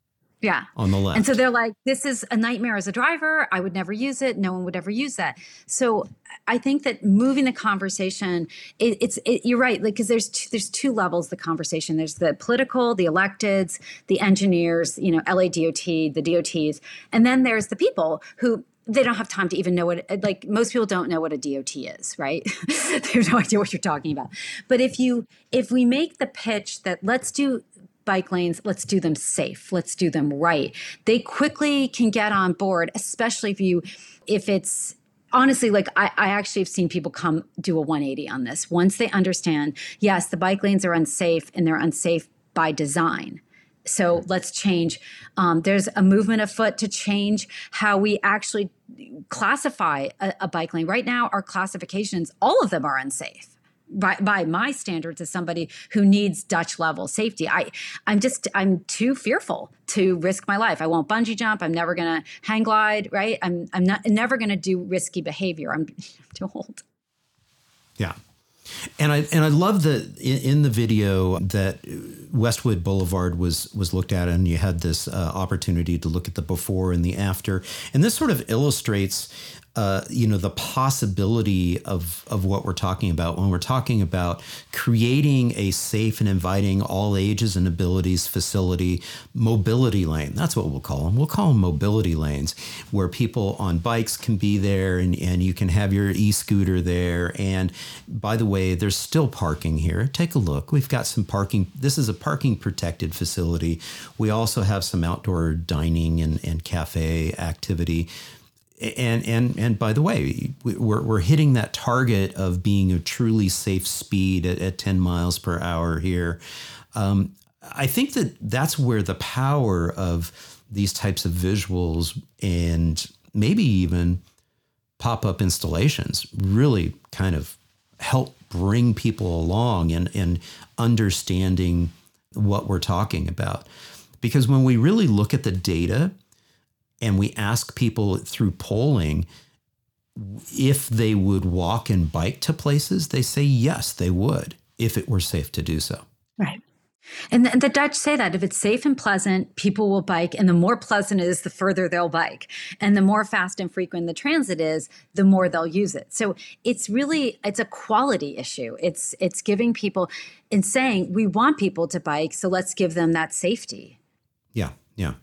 Yeah. On the left. And so they're like, this is a nightmare as a driver. I would never use it. No one would ever use that. So I think that moving the conversation, it, it's it, you're right, like because there's two, there's two levels the conversation. There's the political, the electeds, the engineers, you know, LADOT, the DOTs, and then there's the people who they don't have time to even know what like most people don't know what a DOT is, right? they have no idea what you're talking about. But if you if we make the pitch that let's do bike lanes, let's do them safe, let's do them right. They quickly can get on board, especially if you if it's honestly like I, I, actually have seen people come do a 180 on this. Once they understand yes the bike lanes are unsafe and they're unsafe by design. So let's change. Um, there's a movement afoot to change how we actually classify a, a bike lane. Right now our classifications all of them are unsafe by, by my standards as somebody who needs Dutch level safety. I I'm just I'm too fearful to risk my life. I won't bungee jump. I'm never gonna hang glide. Right. I'm I'm not never gonna do risky behavior. I'm, too old. Yeah. And I and I love that in, in, the video that Westwood Boulevard was was looked at, and you had this uh, opportunity to look at the before and the after, and this sort of illustrates uh, you know the possibility of of what we're talking about when we're talking about creating a safe and inviting all ages and abilities facility mobility lane. That's what we'll call them we'll call them mobility lanes where people on bikes can be there and, and you can have your e-scooter there. And by the way there's still parking here. Take a look. We've got some parking. This is a parking protected facility. We also have some outdoor dining and, and cafe activity and and and by the way, we're we're hitting that target of being a truly safe speed at, at 10 miles per hour here. Um, I think that that's where the power of these types of visuals and maybe even pop up installations really kind of help bring people along and, and understanding what we're talking about. Because when we really look at the data and we ask people through polling if they would walk and bike to places, they say yes, they would if it were safe to do so. Right. And the, Dutch say that if it's safe and pleasant, people will bike. And the more pleasant it is, the further they'll bike. And the more fast and frequent the transit is, the more they'll use it. So it's really, it's a quality issue. It's, it's giving people and saying, we want people to bike. So let's give them that safety. Yeah. Yeah.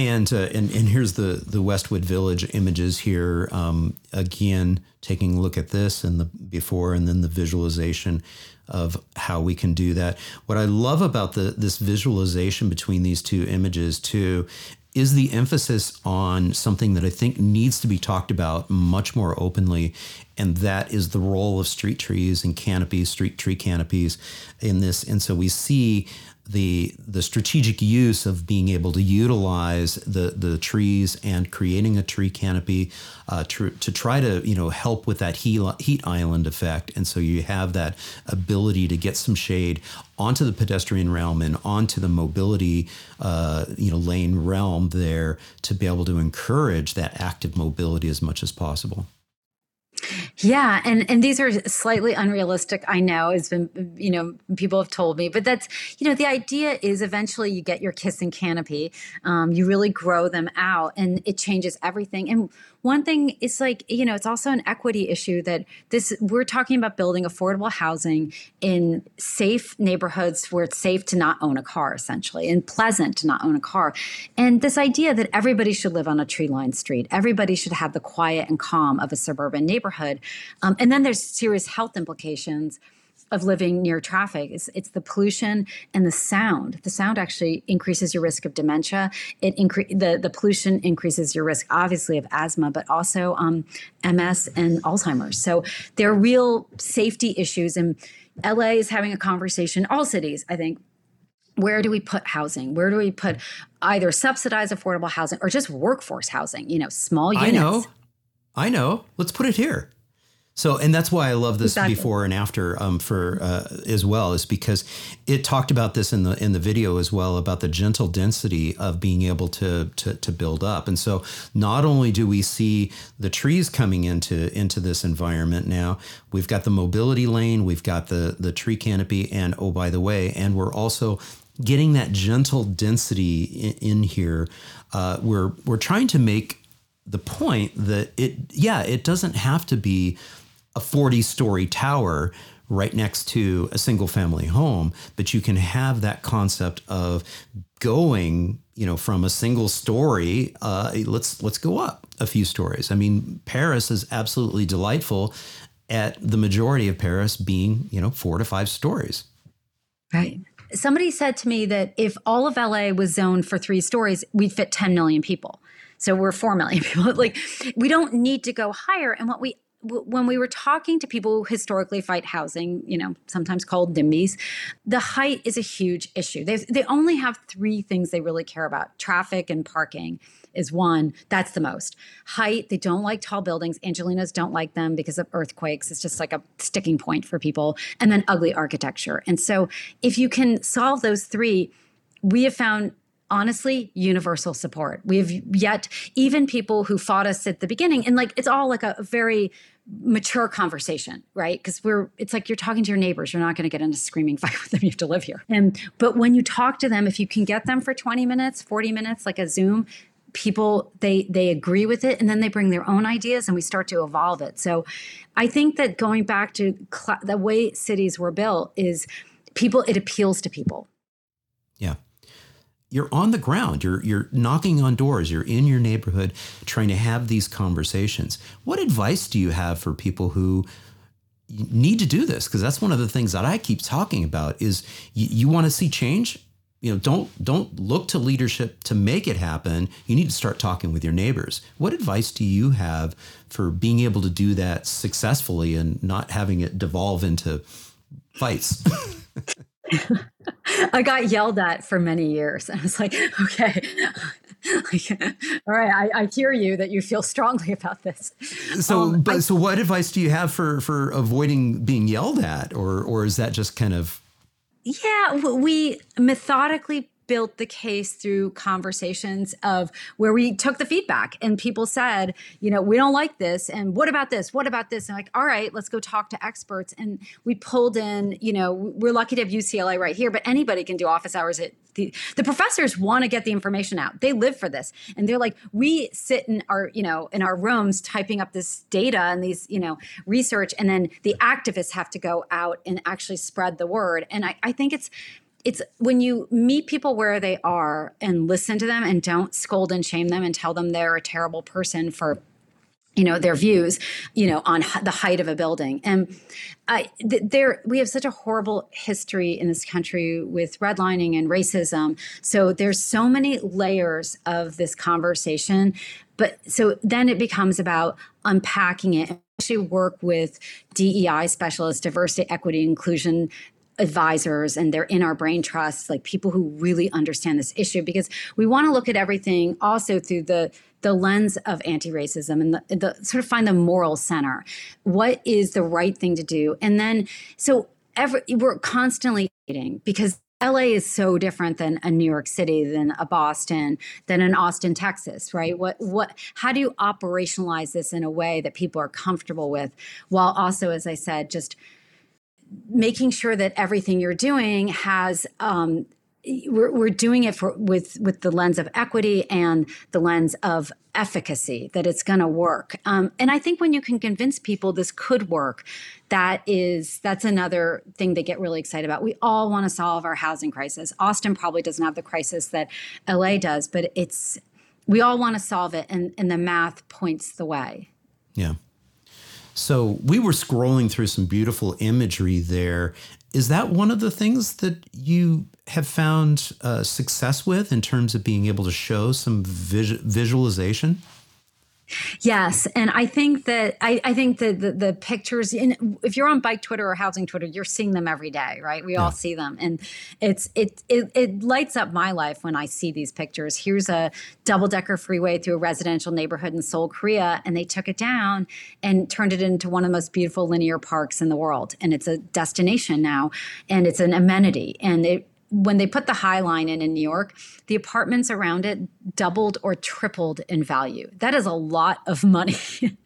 And, uh, and and here's the the Westwood Village images here. Um, again, taking a look at this and the before and then the visualization of how we can do that. What I love about the this visualization between these two images too is the emphasis on something that I think needs to be talked about much more openly, and that is the role of street trees and canopies, street tree canopies in this. And so we see the the strategic use of being able to utilize the the trees and creating a tree canopy uh, to, to try to you know help with that heat, heat island effect. And so you have that ability to get some shade onto the pedestrian realm and onto the mobility uh, you know lane realm there to be able to encourage that active mobility as much as possible yeah, and and these are slightly unrealistic. I know it's been you know people have told me, but that's you know the idea is eventually you get your kissing canopy, um, you really grow them out, and it changes everything. And one thing is like, you know, it's also an equity issue that this, we're talking about building affordable housing in safe neighborhoods where it's safe to not own a car, essentially, and pleasant to not own a car. And this idea that everybody should live on a tree lined street, everybody should have the quiet and calm of a suburban neighborhood. Um, and then there's serious health implications of living near traffic. It's, it's the pollution and the sound. The sound actually increases your risk of dementia. It incre- the the pollution increases your risk, obviously, of asthma, but also um, MS and Alzheimer's. So there are real safety issues. And LA is having a conversation. All cities, I think, where do we put housing? Where do we put either subsidized affordable housing or just workforce housing? You know, small units. I know. I know. Let's put it here. So, and that's why I love this exactly. before and after um, for uh, as well, is because it talked about this in the in the video as well about the gentle density of being able to to, to build up. And so, not only do we see the trees coming into into this environment now, we've got the mobility lane, we've got the the tree canopy, and oh by the way, and we're also getting that gentle density in, in here. Uh, we're we're trying to make the point that it yeah it doesn't have to be a 40 story tower right next to a single family home but you can have that concept of going you know from a single story uh, let's let's go up a few stories. I mean paris is absolutely delightful at the majority of paris being you know four to five stories. Right. Somebody said to me that if all of la was zoned for three stories we'd fit 10 million people. So we're 4 million people. Like we don't need to go higher. And what we when we were talking to people who historically fight housing, you know, sometimes called NIMBYs, the height is a huge issue. They they only have three things they really care about: traffic and parking is one. That's the most. Height, they don't like tall buildings. Angelenos don't like them because of earthquakes. It's just like a sticking point for people. And then ugly architecture. And so if you can solve those three, we have found honestly universal support. We've yet even people who fought us at the beginning and like it's all like a very mature conversation, right? Because we're it's like you're talking to your neighbors. You're not going to get into screaming fight with them. You have to live here. And but when you talk to them, if you can get them for 20 minutes, 40 minutes, like a Zoom, people they they agree with it and then they bring their own ideas and we start to evolve it. So I think that going back to cl- the way cities were built is people it appeals to people. Yeah you're on the ground. You're you're knocking on doors. You're in your neighborhood trying to have these conversations. What advice do you have for people who need to do this? Because that's one of the things that I keep talking about is you, you want to see change? You know don't don't look to leadership to make it happen. You need to start talking with your neighbors. What advice do you have for being able to do that successfully and not having it devolve into fights I got yelled at for many years. And I was like, okay, like, all right, I, I, hear you that you feel strongly about this. So, um, but I, so what advice do you have for for avoiding being yelled at, or or is that just kind of? Yeah, we methodically built the case through conversations of where we took the feedback and people said, you know, we don't like this. And what about this? What about this? And like, all right, let's go talk to experts. And we pulled in, you know, we're lucky to have UCLA right here, but anybody can do office hours at the, the professors want to get the information out. They live for this. And they're like, we sit in our, you know, in our rooms typing up this data and these, you know, research. And then the activists have to go out and actually spread the word. And I, I think it's it's when you meet people where they are and listen to them and don't scold and shame them and tell them they're a terrible person for you know their views you know on the height of a building. And I, th- there we have such a horrible history in this country with redlining and racism. So there's so many layers of this conversation but so then it becomes about unpacking it. Actually work with DEI specialists, diversity, equity, inclusion advisors and they're in our brain trusts like people who really understand this issue because we want to look at everything also through the the lens of anti-racism and the, the sort of find the moral center what is the right thing to do and then so every we're constantly dating because LA is so different than a New York City, than a Boston, than an Austin, Texas, right? What what how do you operationalize this in a way that people are comfortable with while also as I said just making sure that everything you're doing has um, we're, we're doing it for with with the lens of equity and the lens of efficacy that it's going to work. Um, and i think when you can convince people this could work that is that's another thing they get really excited about. We all want to solve our housing crisis. Austin probably doesn't have the crisis that la does but it's we all want to solve it and, and the math points the way. Yeah so we were scrolling through some beautiful imagery there. Is that one of the things that you have found uh, success with in terms of being able to show some vis- visualization? Yes, and I think that I, I think that the, the, pictures. In, if you're on bike Twitter or housing Twitter, you're seeing them every day, right? We yeah. all see them, and it's it, it it lights up my life when I see these pictures. Here's a double decker freeway through a residential neighborhood in Seoul, Korea, and they took it down and turned it into one of the most beautiful linear parks in the world, and it's a destination now, and it's an amenity, and it when they put the High Line in in New York, the apartments around it doubled or tripled in value. That is a lot of money.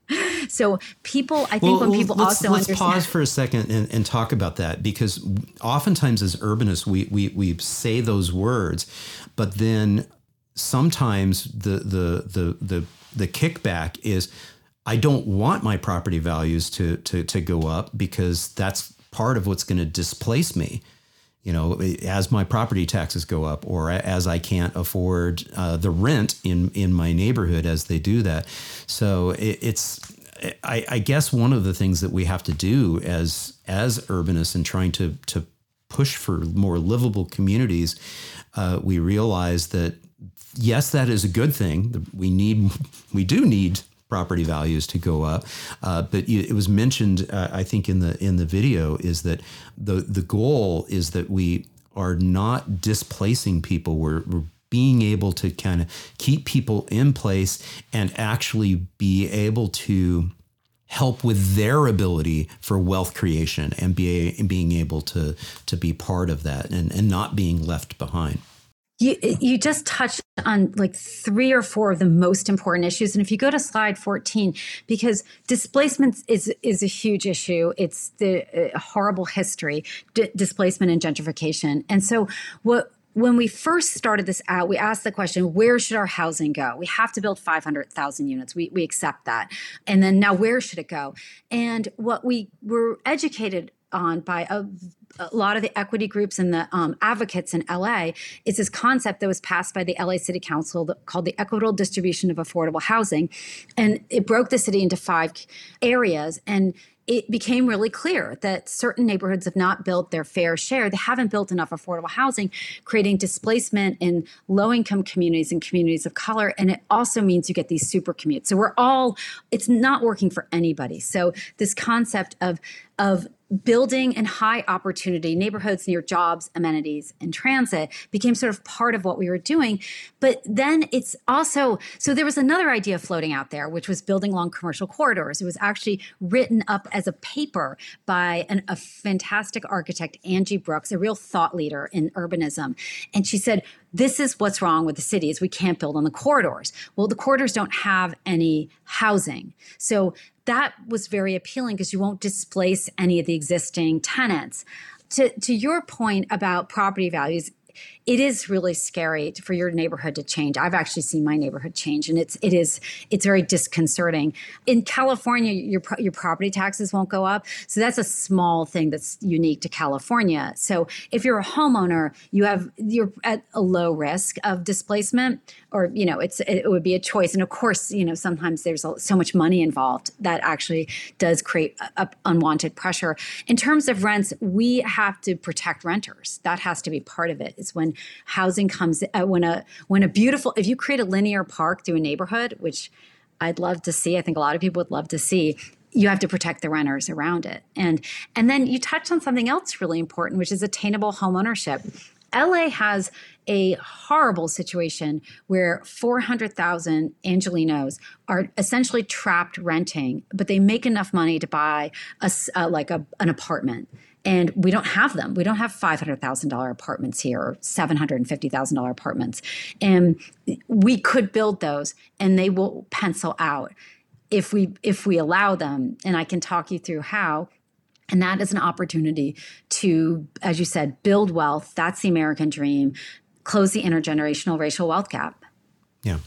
so people, I think well, when people let's, also let's understand- pause for a second and, and, talk about that because oftentimes as urbanists we, we we say those words, but then sometimes the the the the the kickback is I don't want my property values to to to go up because that's part of what's going to displace me you know, as my property taxes go up, or as I can't afford uh, the rent in in my neighborhood as they do that. So it, it's, I, I, guess, one of the things that we have to do as as urbanists and trying to to push for more livable communities, uh, we realize that yes, that is a good thing. We need, we do need property values to go up. Uh, but it was mentioned, uh, I think, in the in the video, is that the the goal is that we are not displacing people. We're, we're being able to kind of keep people in place and actually be able to help with their ability for wealth creation and be being able to to be part of that and, and not being left behind. You, you just touched on like three or four of the most important issues. And if you go to slide 14, because displacement is, is a huge issue, it's the uh, horrible history, d- displacement and gentrification. And so, what when we first started this out, we asked the question, where should our housing go? We have to build 500,000 units. We, we accept that. And then now, where should it go? And what we were educated on by a, a lot of the equity groups and the um, advocates in LA is this concept that was passed by the LA City Council called the Equitable Distribution of Affordable Housing. And it broke the city into five areas. And it became really clear that certain neighborhoods have not built their fair share. They haven't built enough affordable housing, creating displacement in low income communities and communities of color. And it also means you get these super commutes. So we're all, it's not working for anybody. So this concept of, of building in high opportunity neighborhoods near jobs, amenities, and transit became sort of part of what we were doing. But then it's also so there was another idea floating out there, which was building along commercial corridors. It was actually written up as a paper by an, a fantastic architect, Angie Brooks, a real thought leader in urbanism. And she said, this is what's wrong with the city is we can't build on the corridors. Well, the corridors don't have any housing. So that was very appealing because you won't displace any of the existing tenants. To, to your point about property values, it is really scary for your neighborhood to change. I've actually seen my neighborhood change, and it's it is it's very disconcerting. In California, your your property taxes won't go up, so that's a small thing that's unique to California. So if you're a homeowner, you have you're at a low risk of displacement, or you know it's it would be a choice. And of course, you know sometimes there's so much money involved that actually does create unwanted pressure. In terms of rents, we have to protect renters. That has to be part of it. Is when housing comes uh, when a when a beautiful if you create a linear park through a neighborhood, which I'd love to see, I think a lot of people would love to see. You have to protect the renters around it, and and then you touched on something else really important, which is attainable home ownership. LA has a horrible situation where 400,000 Angelenos are essentially trapped renting, but they make enough money to buy a, uh, like a, an apartment and we don't have them. We don't have $500,000 apartments here or $750,000 apartments. And we could build those and they will pencil out if we if we allow them and I can talk you through how and that is an opportunity to as you said build wealth. That's the American dream. Close the intergenerational racial wealth gap. Yeah.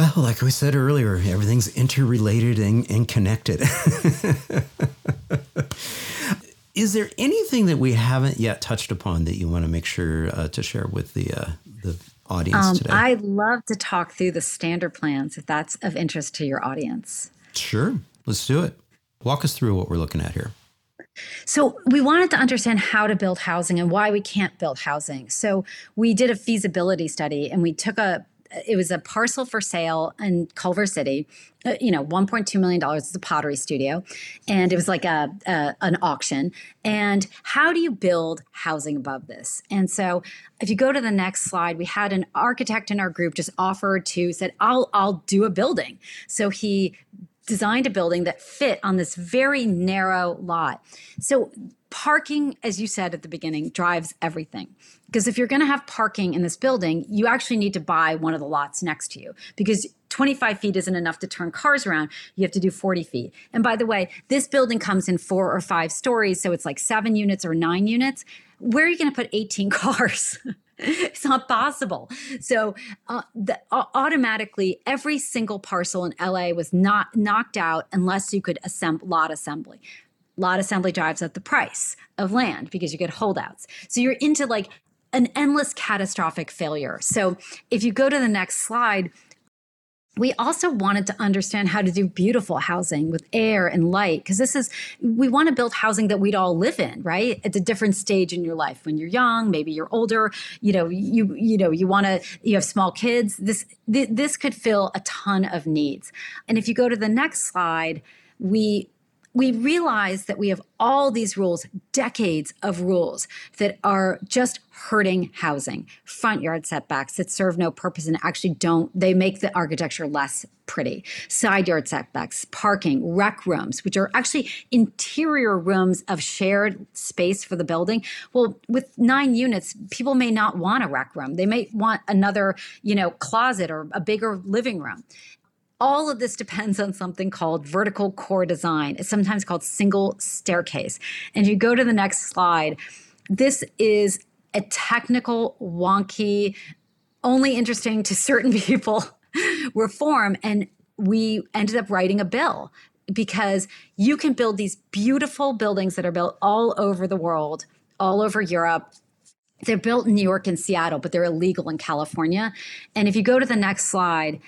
Well, like we said earlier, everything's interrelated and, and connected. Is there anything that we haven't yet touched upon that you want to make sure uh, to share with the uh, the audience um, today? I'd love to talk through the standard plans if that's of interest to your audience. Sure, let's do it. Walk us through what we're looking at here. So, we wanted to understand how to build housing and why we can't build housing. So, we did a feasibility study and we took a it was a parcel for sale in Culver City. Uh, you know, 1.2 million dollars is a pottery studio, and it was like a, a, an auction. And how do you build housing above this? And so, if you go to the next slide, we had an architect in our group just offered to said, "I'll I'll do a building." So he designed a building that fit on this very narrow lot. So parking, as you said at the beginning, drives everything. Because if you're going to have parking in this building, you actually need to buy one of the lots next to you because 25 feet isn't enough to turn cars around. You have to do 40 feet. And by the way, this building comes in four or five stories. So it's like seven units or nine units. Where are you going to put 18 cars? it's not possible. So uh, the, uh, automatically, every single parcel in LA was not knocked out unless you could assemble lot assembly. Lot assembly drives up the price of land because you get holdouts. So you're into like an endless catastrophic failure. So if you go to the next slide, we also wanted to understand how to do beautiful housing with air and light because this is we want to build housing that we'd all live in right? At a different stage in your life. When you're young maybe you're older you know you you know you want to you have small kids. This th- this could fill a ton of needs. And if you go to the next slide we we realize that we have all these rules, decades of rules that are just hurting housing, front yard setbacks that serve no purpose and actually don't, they make the architecture less pretty, side yard setbacks, parking, rec rooms, which are actually interior rooms of shared space for the building. Well, with nine units, people may not want a rec room. They may want another, you know, closet or a bigger living room all of this depends on something called vertical core design. It's sometimes called single staircase. And if you go to the next slide, this is a technical, wonky, only interesting to certain people reform. And we ended up writing a bill because you can build these beautiful buildings that are built all over the world, all over Europe, they're built in New York and Seattle, but they're illegal in California. And if you go to the next slide,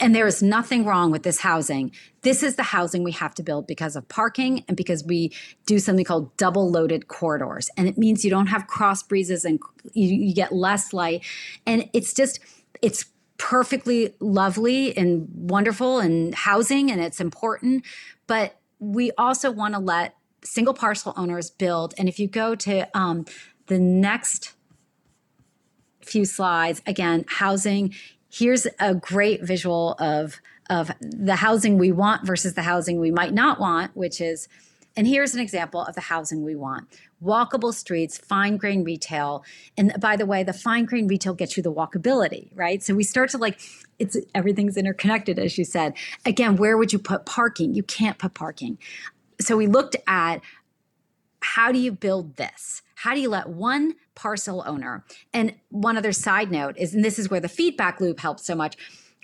and there is nothing wrong with this housing. This is the housing we have to build because of parking and because we do something called double loaded corridors. And it means you don't have cross breezes and you, you get less light. And it's just, it's perfectly lovely and wonderful and housing and it's important. But we also want to let single parcel owners build. And if you go to um, the next few slides, again, housing. Here's a great visual of of the housing we want versus the housing we might not want, which is, and here's an example of the housing we want walkable streets, fine grain retail. And by the way, the fine grain retail gets you the walkability, right? So we start to like, it's everything's interconnected, as you said. Again, where would you put parking? You can't put parking. So we looked at how do you build this? How do you let one parcel owner? And one other side note is, and this is where the feedback loop helps so much.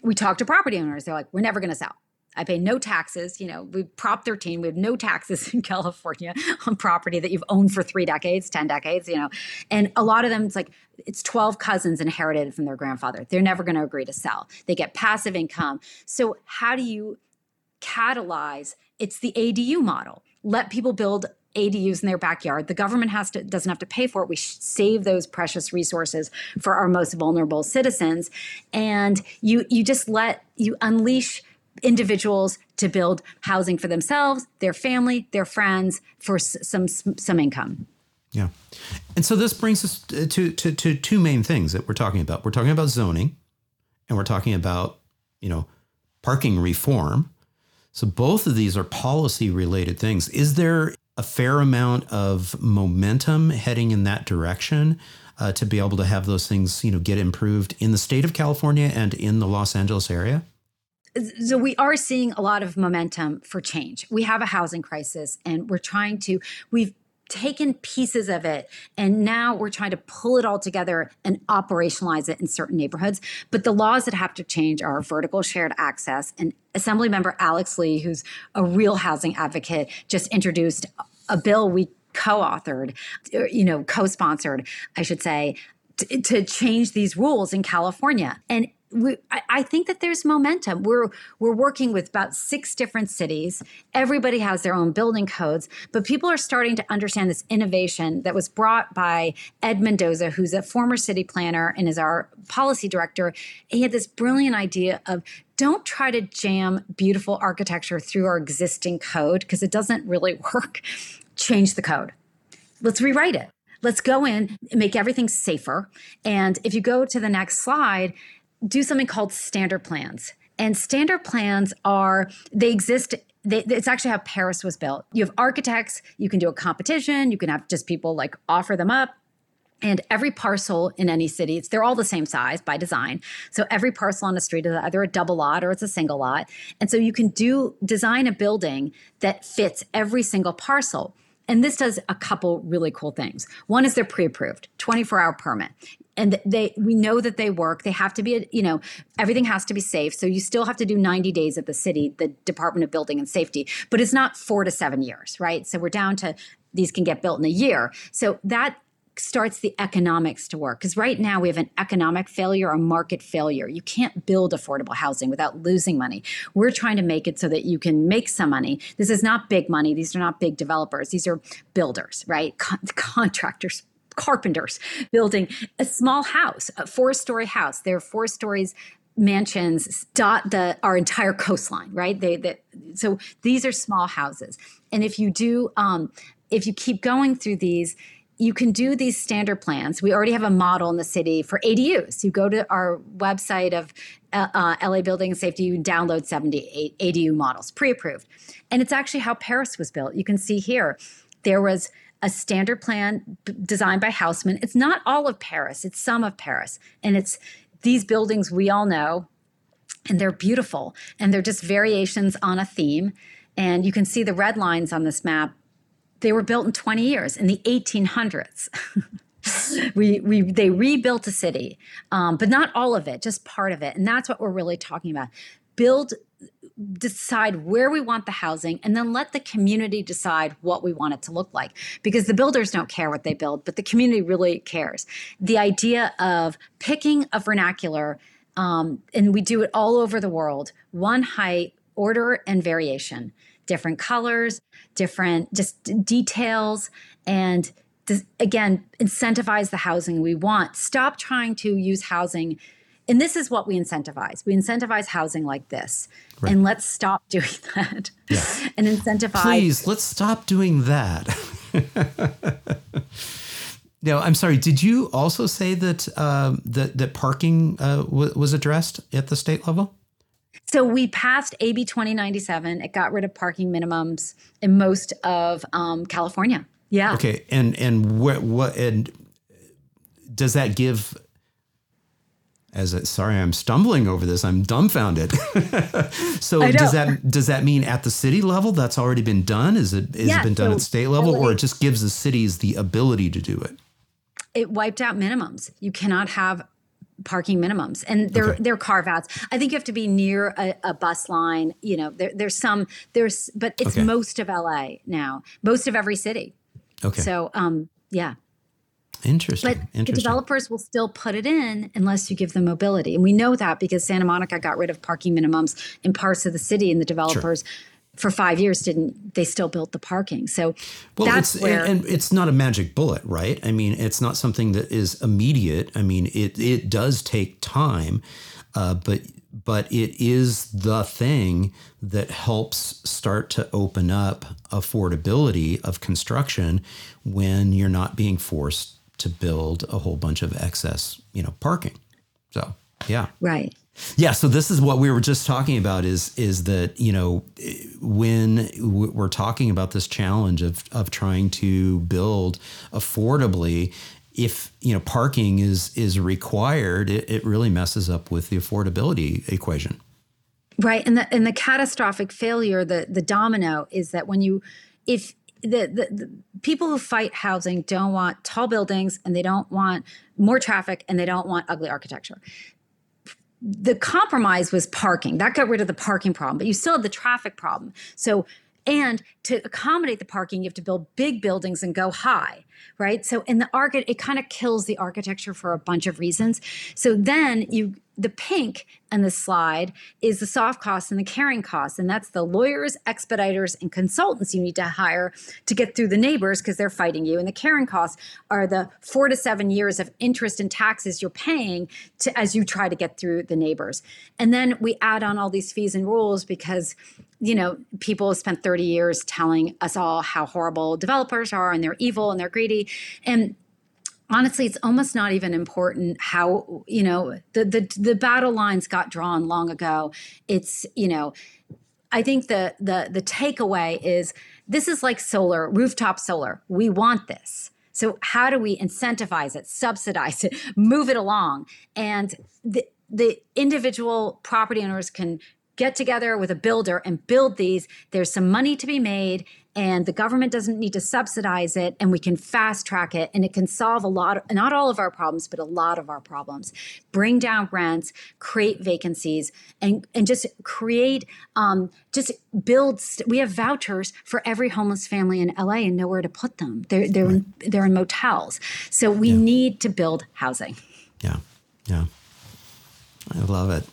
We talk to property owners, they're like, we're never going to sell. I pay no taxes. You know, we Prop 13, we have no taxes in California on property that you've owned for three decades, 10 decades, you know. And a lot of them, it's like, it's 12 cousins inherited from their grandfather. They're never going to agree to sell. They get passive income. So, how do you catalyze? It's the ADU model. Let people build ADUs in their backyard. The government has to doesn't have to pay for it. We save those precious resources for our most vulnerable citizens, and you you just let you unleash individuals to build housing for themselves, their family, their friends for some some income. Yeah, and so this brings us to to to two main things that we're talking about. We're talking about zoning, and we're talking about you know parking reform. So both of these are policy related things. Is there a fair amount of momentum heading in that direction uh, to be able to have those things, you know, get improved in the state of California and in the Los Angeles area? So we are seeing a lot of momentum for change. We have a housing crisis, and we're trying to. We've taken pieces of it and now we're trying to pull it all together and operationalize it in certain neighborhoods. But the laws that have to change are vertical shared access and assembly member alex lee who's a real housing advocate just introduced a bill we co-authored er, you know co-sponsored i should say to, to change these rules in california. And we, I, think that there's momentum. We're we're working with about six different cities. Everybody has their own building codes, but people are starting to understand this innovation that was brought by Ed Mendoza, who's a former city planner and is our policy director. He had this brilliant idea of don't try to jam beautiful architecture through our existing code because it doesn't really work. Change the code. Let's rewrite it let's go in and make everything safer. And if you go to the next slide, do something called standard plans. And standard plans are, they exist they, it's actually how Paris was built. You have architects, you can do a competition, you can have just people like offer them up. And every parcel in any city, it's, they're all the same size by design. So every parcel on the street is either a double lot or it's a single lot. And so you can do design a building that fits every single parcel. And this does a couple really cool things. One is they're pre-approved, 24-hour permit and they we know that they work. They have to be you know everything has to be safe. So you still have to do 90 days at the city the department of building and safety but it's not four to seven years right? So we're down to these can get built in a year. So that starts the economics to work because right now we have an economic failure a market failure. You can't build affordable housing without losing money. We're trying to make it so that you can make some money. This is not big money. These are not big developers. These are builders right? Con- contractors carpenters building a small house, a four story house. There are four stories mansions dot the our entire coastline right they that so these are small houses and if you do um if you keep going through these you can do these standard plans. We already have a model in the city for ADUs. You go to our website of uh, uh LA Building Safety, you download 78 ADU models, pre approved. And it's actually how Paris was built. You can see here, there was a standard plan b- designed by Haussmann. It's not all of Paris, it's some of Paris. And it's these buildings we all know, and they're beautiful, and they're just variations on a theme. And you can see the red lines on this map. They were built in 20 years in the 1800s. we, we they rebuilt a city, um, but not all of it, just part of it. And that's what we're really talking about. Build decide where we want the housing and then let the community decide what we want it to look like. Because the builders don't care what they build but the community really cares. The idea of picking a vernacular um, and we do it all over the world one height order and variation. Different colors different just details and again incentivize the housing we want. Stop trying to use housing and this is what we incentivize. We incentivize housing like this. Right. And let's stop doing that. Yeah. and incentivize. Please, let's stop doing that. no, I'm sorry. Did you also say that uh, that that parking uh, w- was addressed at the state level? So we passed AB 2097. It got rid of parking minimums in most of um, California. Yeah. Okay. And and what what and does that give as a, sorry i'm stumbling over this. I'm dumbfounded. So does that does that mean at the city level that's already been done? Is it has yeah, it been done so at state level or it just gives the cities the ability to do it? It wiped out minimums. You cannot have parking minimums and they're okay. they're carve outs i think you have to be near a, a bus line you know there, there's some there's but it's okay. most of la now most of every city. Okay. So um yeah Interesting. But Interesting. the developers will still put it in unless you give them mobility. And we know that because Santa Monica got rid of parking minimums in parts of the city and the developers sure. for five years didn't they still built the parking. So well, that's it's, where and, and it's not a magic bullet, right? I mean, it's not something that is immediate. I mean, it it does take time, uh, but but it is the thing that helps start to open up affordability of construction when you're not being forced to build a whole bunch of excess, you know, parking. So, yeah. Right. Yeah, so this is what we were just talking about is is that, you know, when we're talking about this challenge of of trying to build affordably, if, you know, parking is is required, it, it really messes up with the affordability equation. Right. And the and the catastrophic failure, the the domino is that when you if the, the, the, people who fight housing don't want tall buildings and they don't want more traffic and they don't want ugly architecture. The compromise was parking. That got rid of the parking problem, but you still have the traffic problem. So, and to accommodate the parking, you have to build big buildings and go high, right? So, in the arch, it kind of kills the architecture for a bunch of reasons. So then you the pink on the slide is the soft costs and the carrying costs. And that's the lawyers, expediters, and consultants you need to hire to get through the neighbors because they're fighting you. And the carrying costs are the four to seven years of interest and taxes you're paying to as you try to get through the neighbors. And then we add on all these fees and rules because you know, people spent 30 years telling us all how horrible developers are and they're evil and they're greedy. And honestly it's almost not even important how you know the the the battle lines got drawn long ago. It's you know i think the the the takeaway is this is like solar rooftop solar. We want this. So how do we incentivize it subsidize it move it along? And the the individual property owners can get together with a builder and build these. There's some money to be made and the government doesn't need to subsidize it and we can fast track it and it can solve a lot of, not all of our problems but a lot of our problems. Bring down rents create vacancies and and just create um, just build st- we have vouchers for every homeless family in LA and nowhere to put them. They're they're right. in, they're in motels. So we yeah. need to build housing. Yeah. Yeah. I love it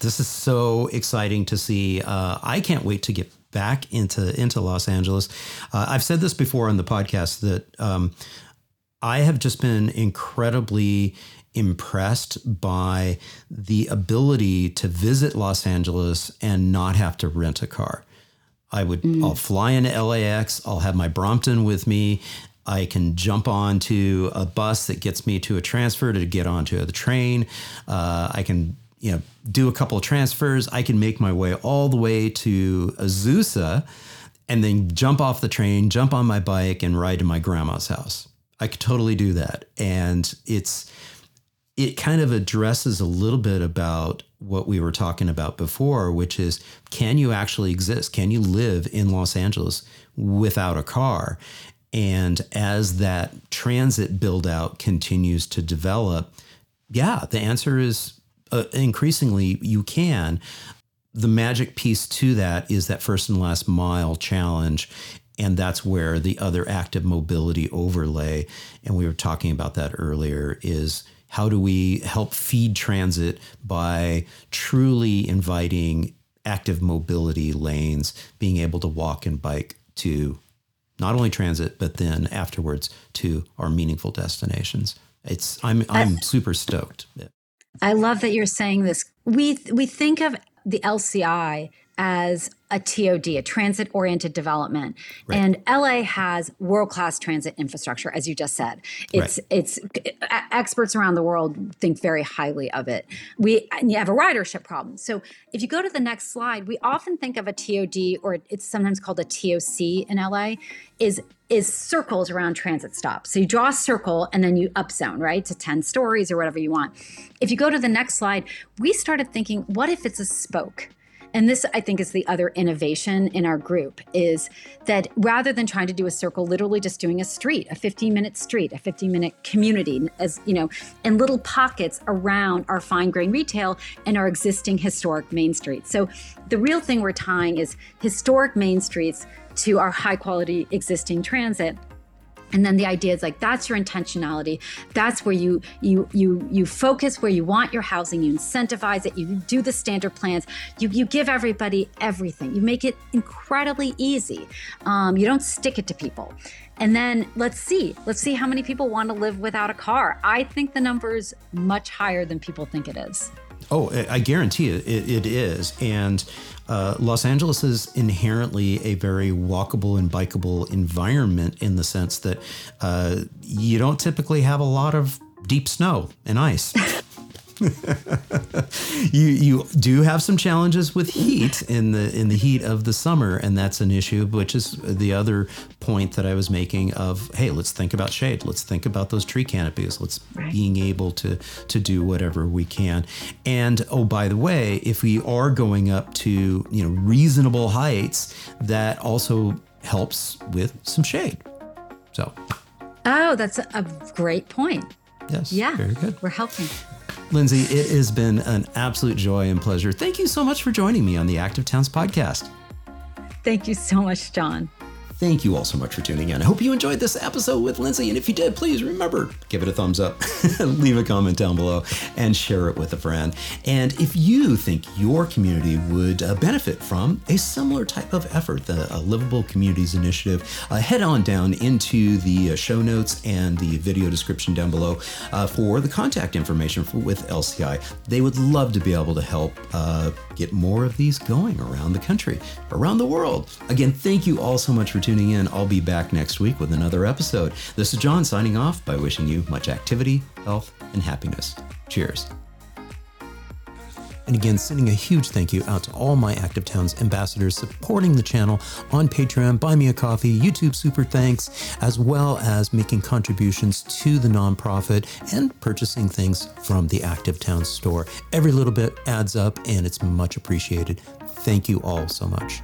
this is so exciting to see. Uh, I can't wait to get back into into Los Angeles. Uh, I've said this before on the podcast that um, I have just been incredibly impressed by the ability to visit Los Angeles and not have to rent a car. I would mm. I'll fly into LAX, I'll have my Brompton with me. I can jump onto a bus that gets me to a transfer to get onto the train. Uh, I can you know, do a couple of transfers. I can make my way all the way to Azusa and then jump off the train, jump on my bike, and ride to my grandma's house. I could totally do that. And it's, it kind of addresses a little bit about what we were talking about before, which is can you actually exist? Can you live in Los Angeles without a car? And as that transit build out continues to develop, yeah, the answer is uh, increasingly you can. The magic piece to that is that first and last mile challenge. And that's where the other active mobility overlay, and we were talking about that earlier, is how do we help feed transit by truly inviting active mobility lanes, being able to walk and bike to not only transit, but then afterwards to our meaningful destinations. It's I'm I'm super stoked. I love that you're saying this. We we think of the LCI as a TOD, a transit oriented development. Right. And LA has world class transit infrastructure, as you just said. It's right. it's experts around the world think very highly of it. We you have a ridership problem. So if you go to the next slide, we often think of a TOD, or it's sometimes called a TOC in LA, is is circles around transit stops. So you draw a circle and then you upzone, right, to 10 stories or whatever you want. If you go to the next slide, we started thinking, what if it's a spoke? And this i think is the other innovation in our group is that rather than trying to do a circle literally just doing a street a 15 minute street a 15 minute community as you know in little pockets around our fine grain retail and our existing historic main streets so the real thing we're tying is historic main streets to our high quality existing transit and then the idea is like that's your intentionality. That's where you you you you focus where you want your housing you incentivize it you do the standard plans. You you give everybody everything. You make it incredibly easy. Um, you don't stick it to people. And then let's see let's see how many people want to live without a car. I think the number is much higher than people think it is oh i guarantee it, it, it is and uh, Los Angeles is inherently a very walkable and bikeable environment in the sense that uh, you don't typically have a lot of deep snow and ice. you you do have some challenges with heat in the in the heat of the summer, and that's an issue. Which is the other point that I was making of hey, let's think about shade. Let's think about those tree canopies. Let's right. being able to to do whatever we can. And oh, by the way, if we are going up to you know reasonable heights, that also helps with some shade. So. Oh, that's a great point. Yes. Yeah. Very good. We're helping. Lindsay, it has been an absolute joy and pleasure. Thank you so much for joining me on the Active Towns podcast. Thank you so much, John. Thank you all so much for tuning in. I hope you enjoyed this episode with Lindsay. And if you did, please remember, give it a thumbs up, leave a comment down below, and share it with a friend. And if you think your community would uh, benefit from a similar type of effort, the uh, Livable Communities Initiative, uh, head on down into the uh, show notes and the video description down below uh, for the contact information for, with LCI. They would love to be able to help uh, get more of these going around the country, around the world. Again, thank you all so much for tuning in. I'll be back next week with another episode. This is John signing off by wishing you much activity, health, and happiness. Cheers. And again, sending a huge thank you out to all my Active Towns ambassadors supporting the channel on Patreon, Buy Me a Coffee, YouTube Super Thanks, as well as making contributions to the nonprofit and purchasing things from the Active Towns store. Every little bit adds up and it's much appreciated. Thank you all so much.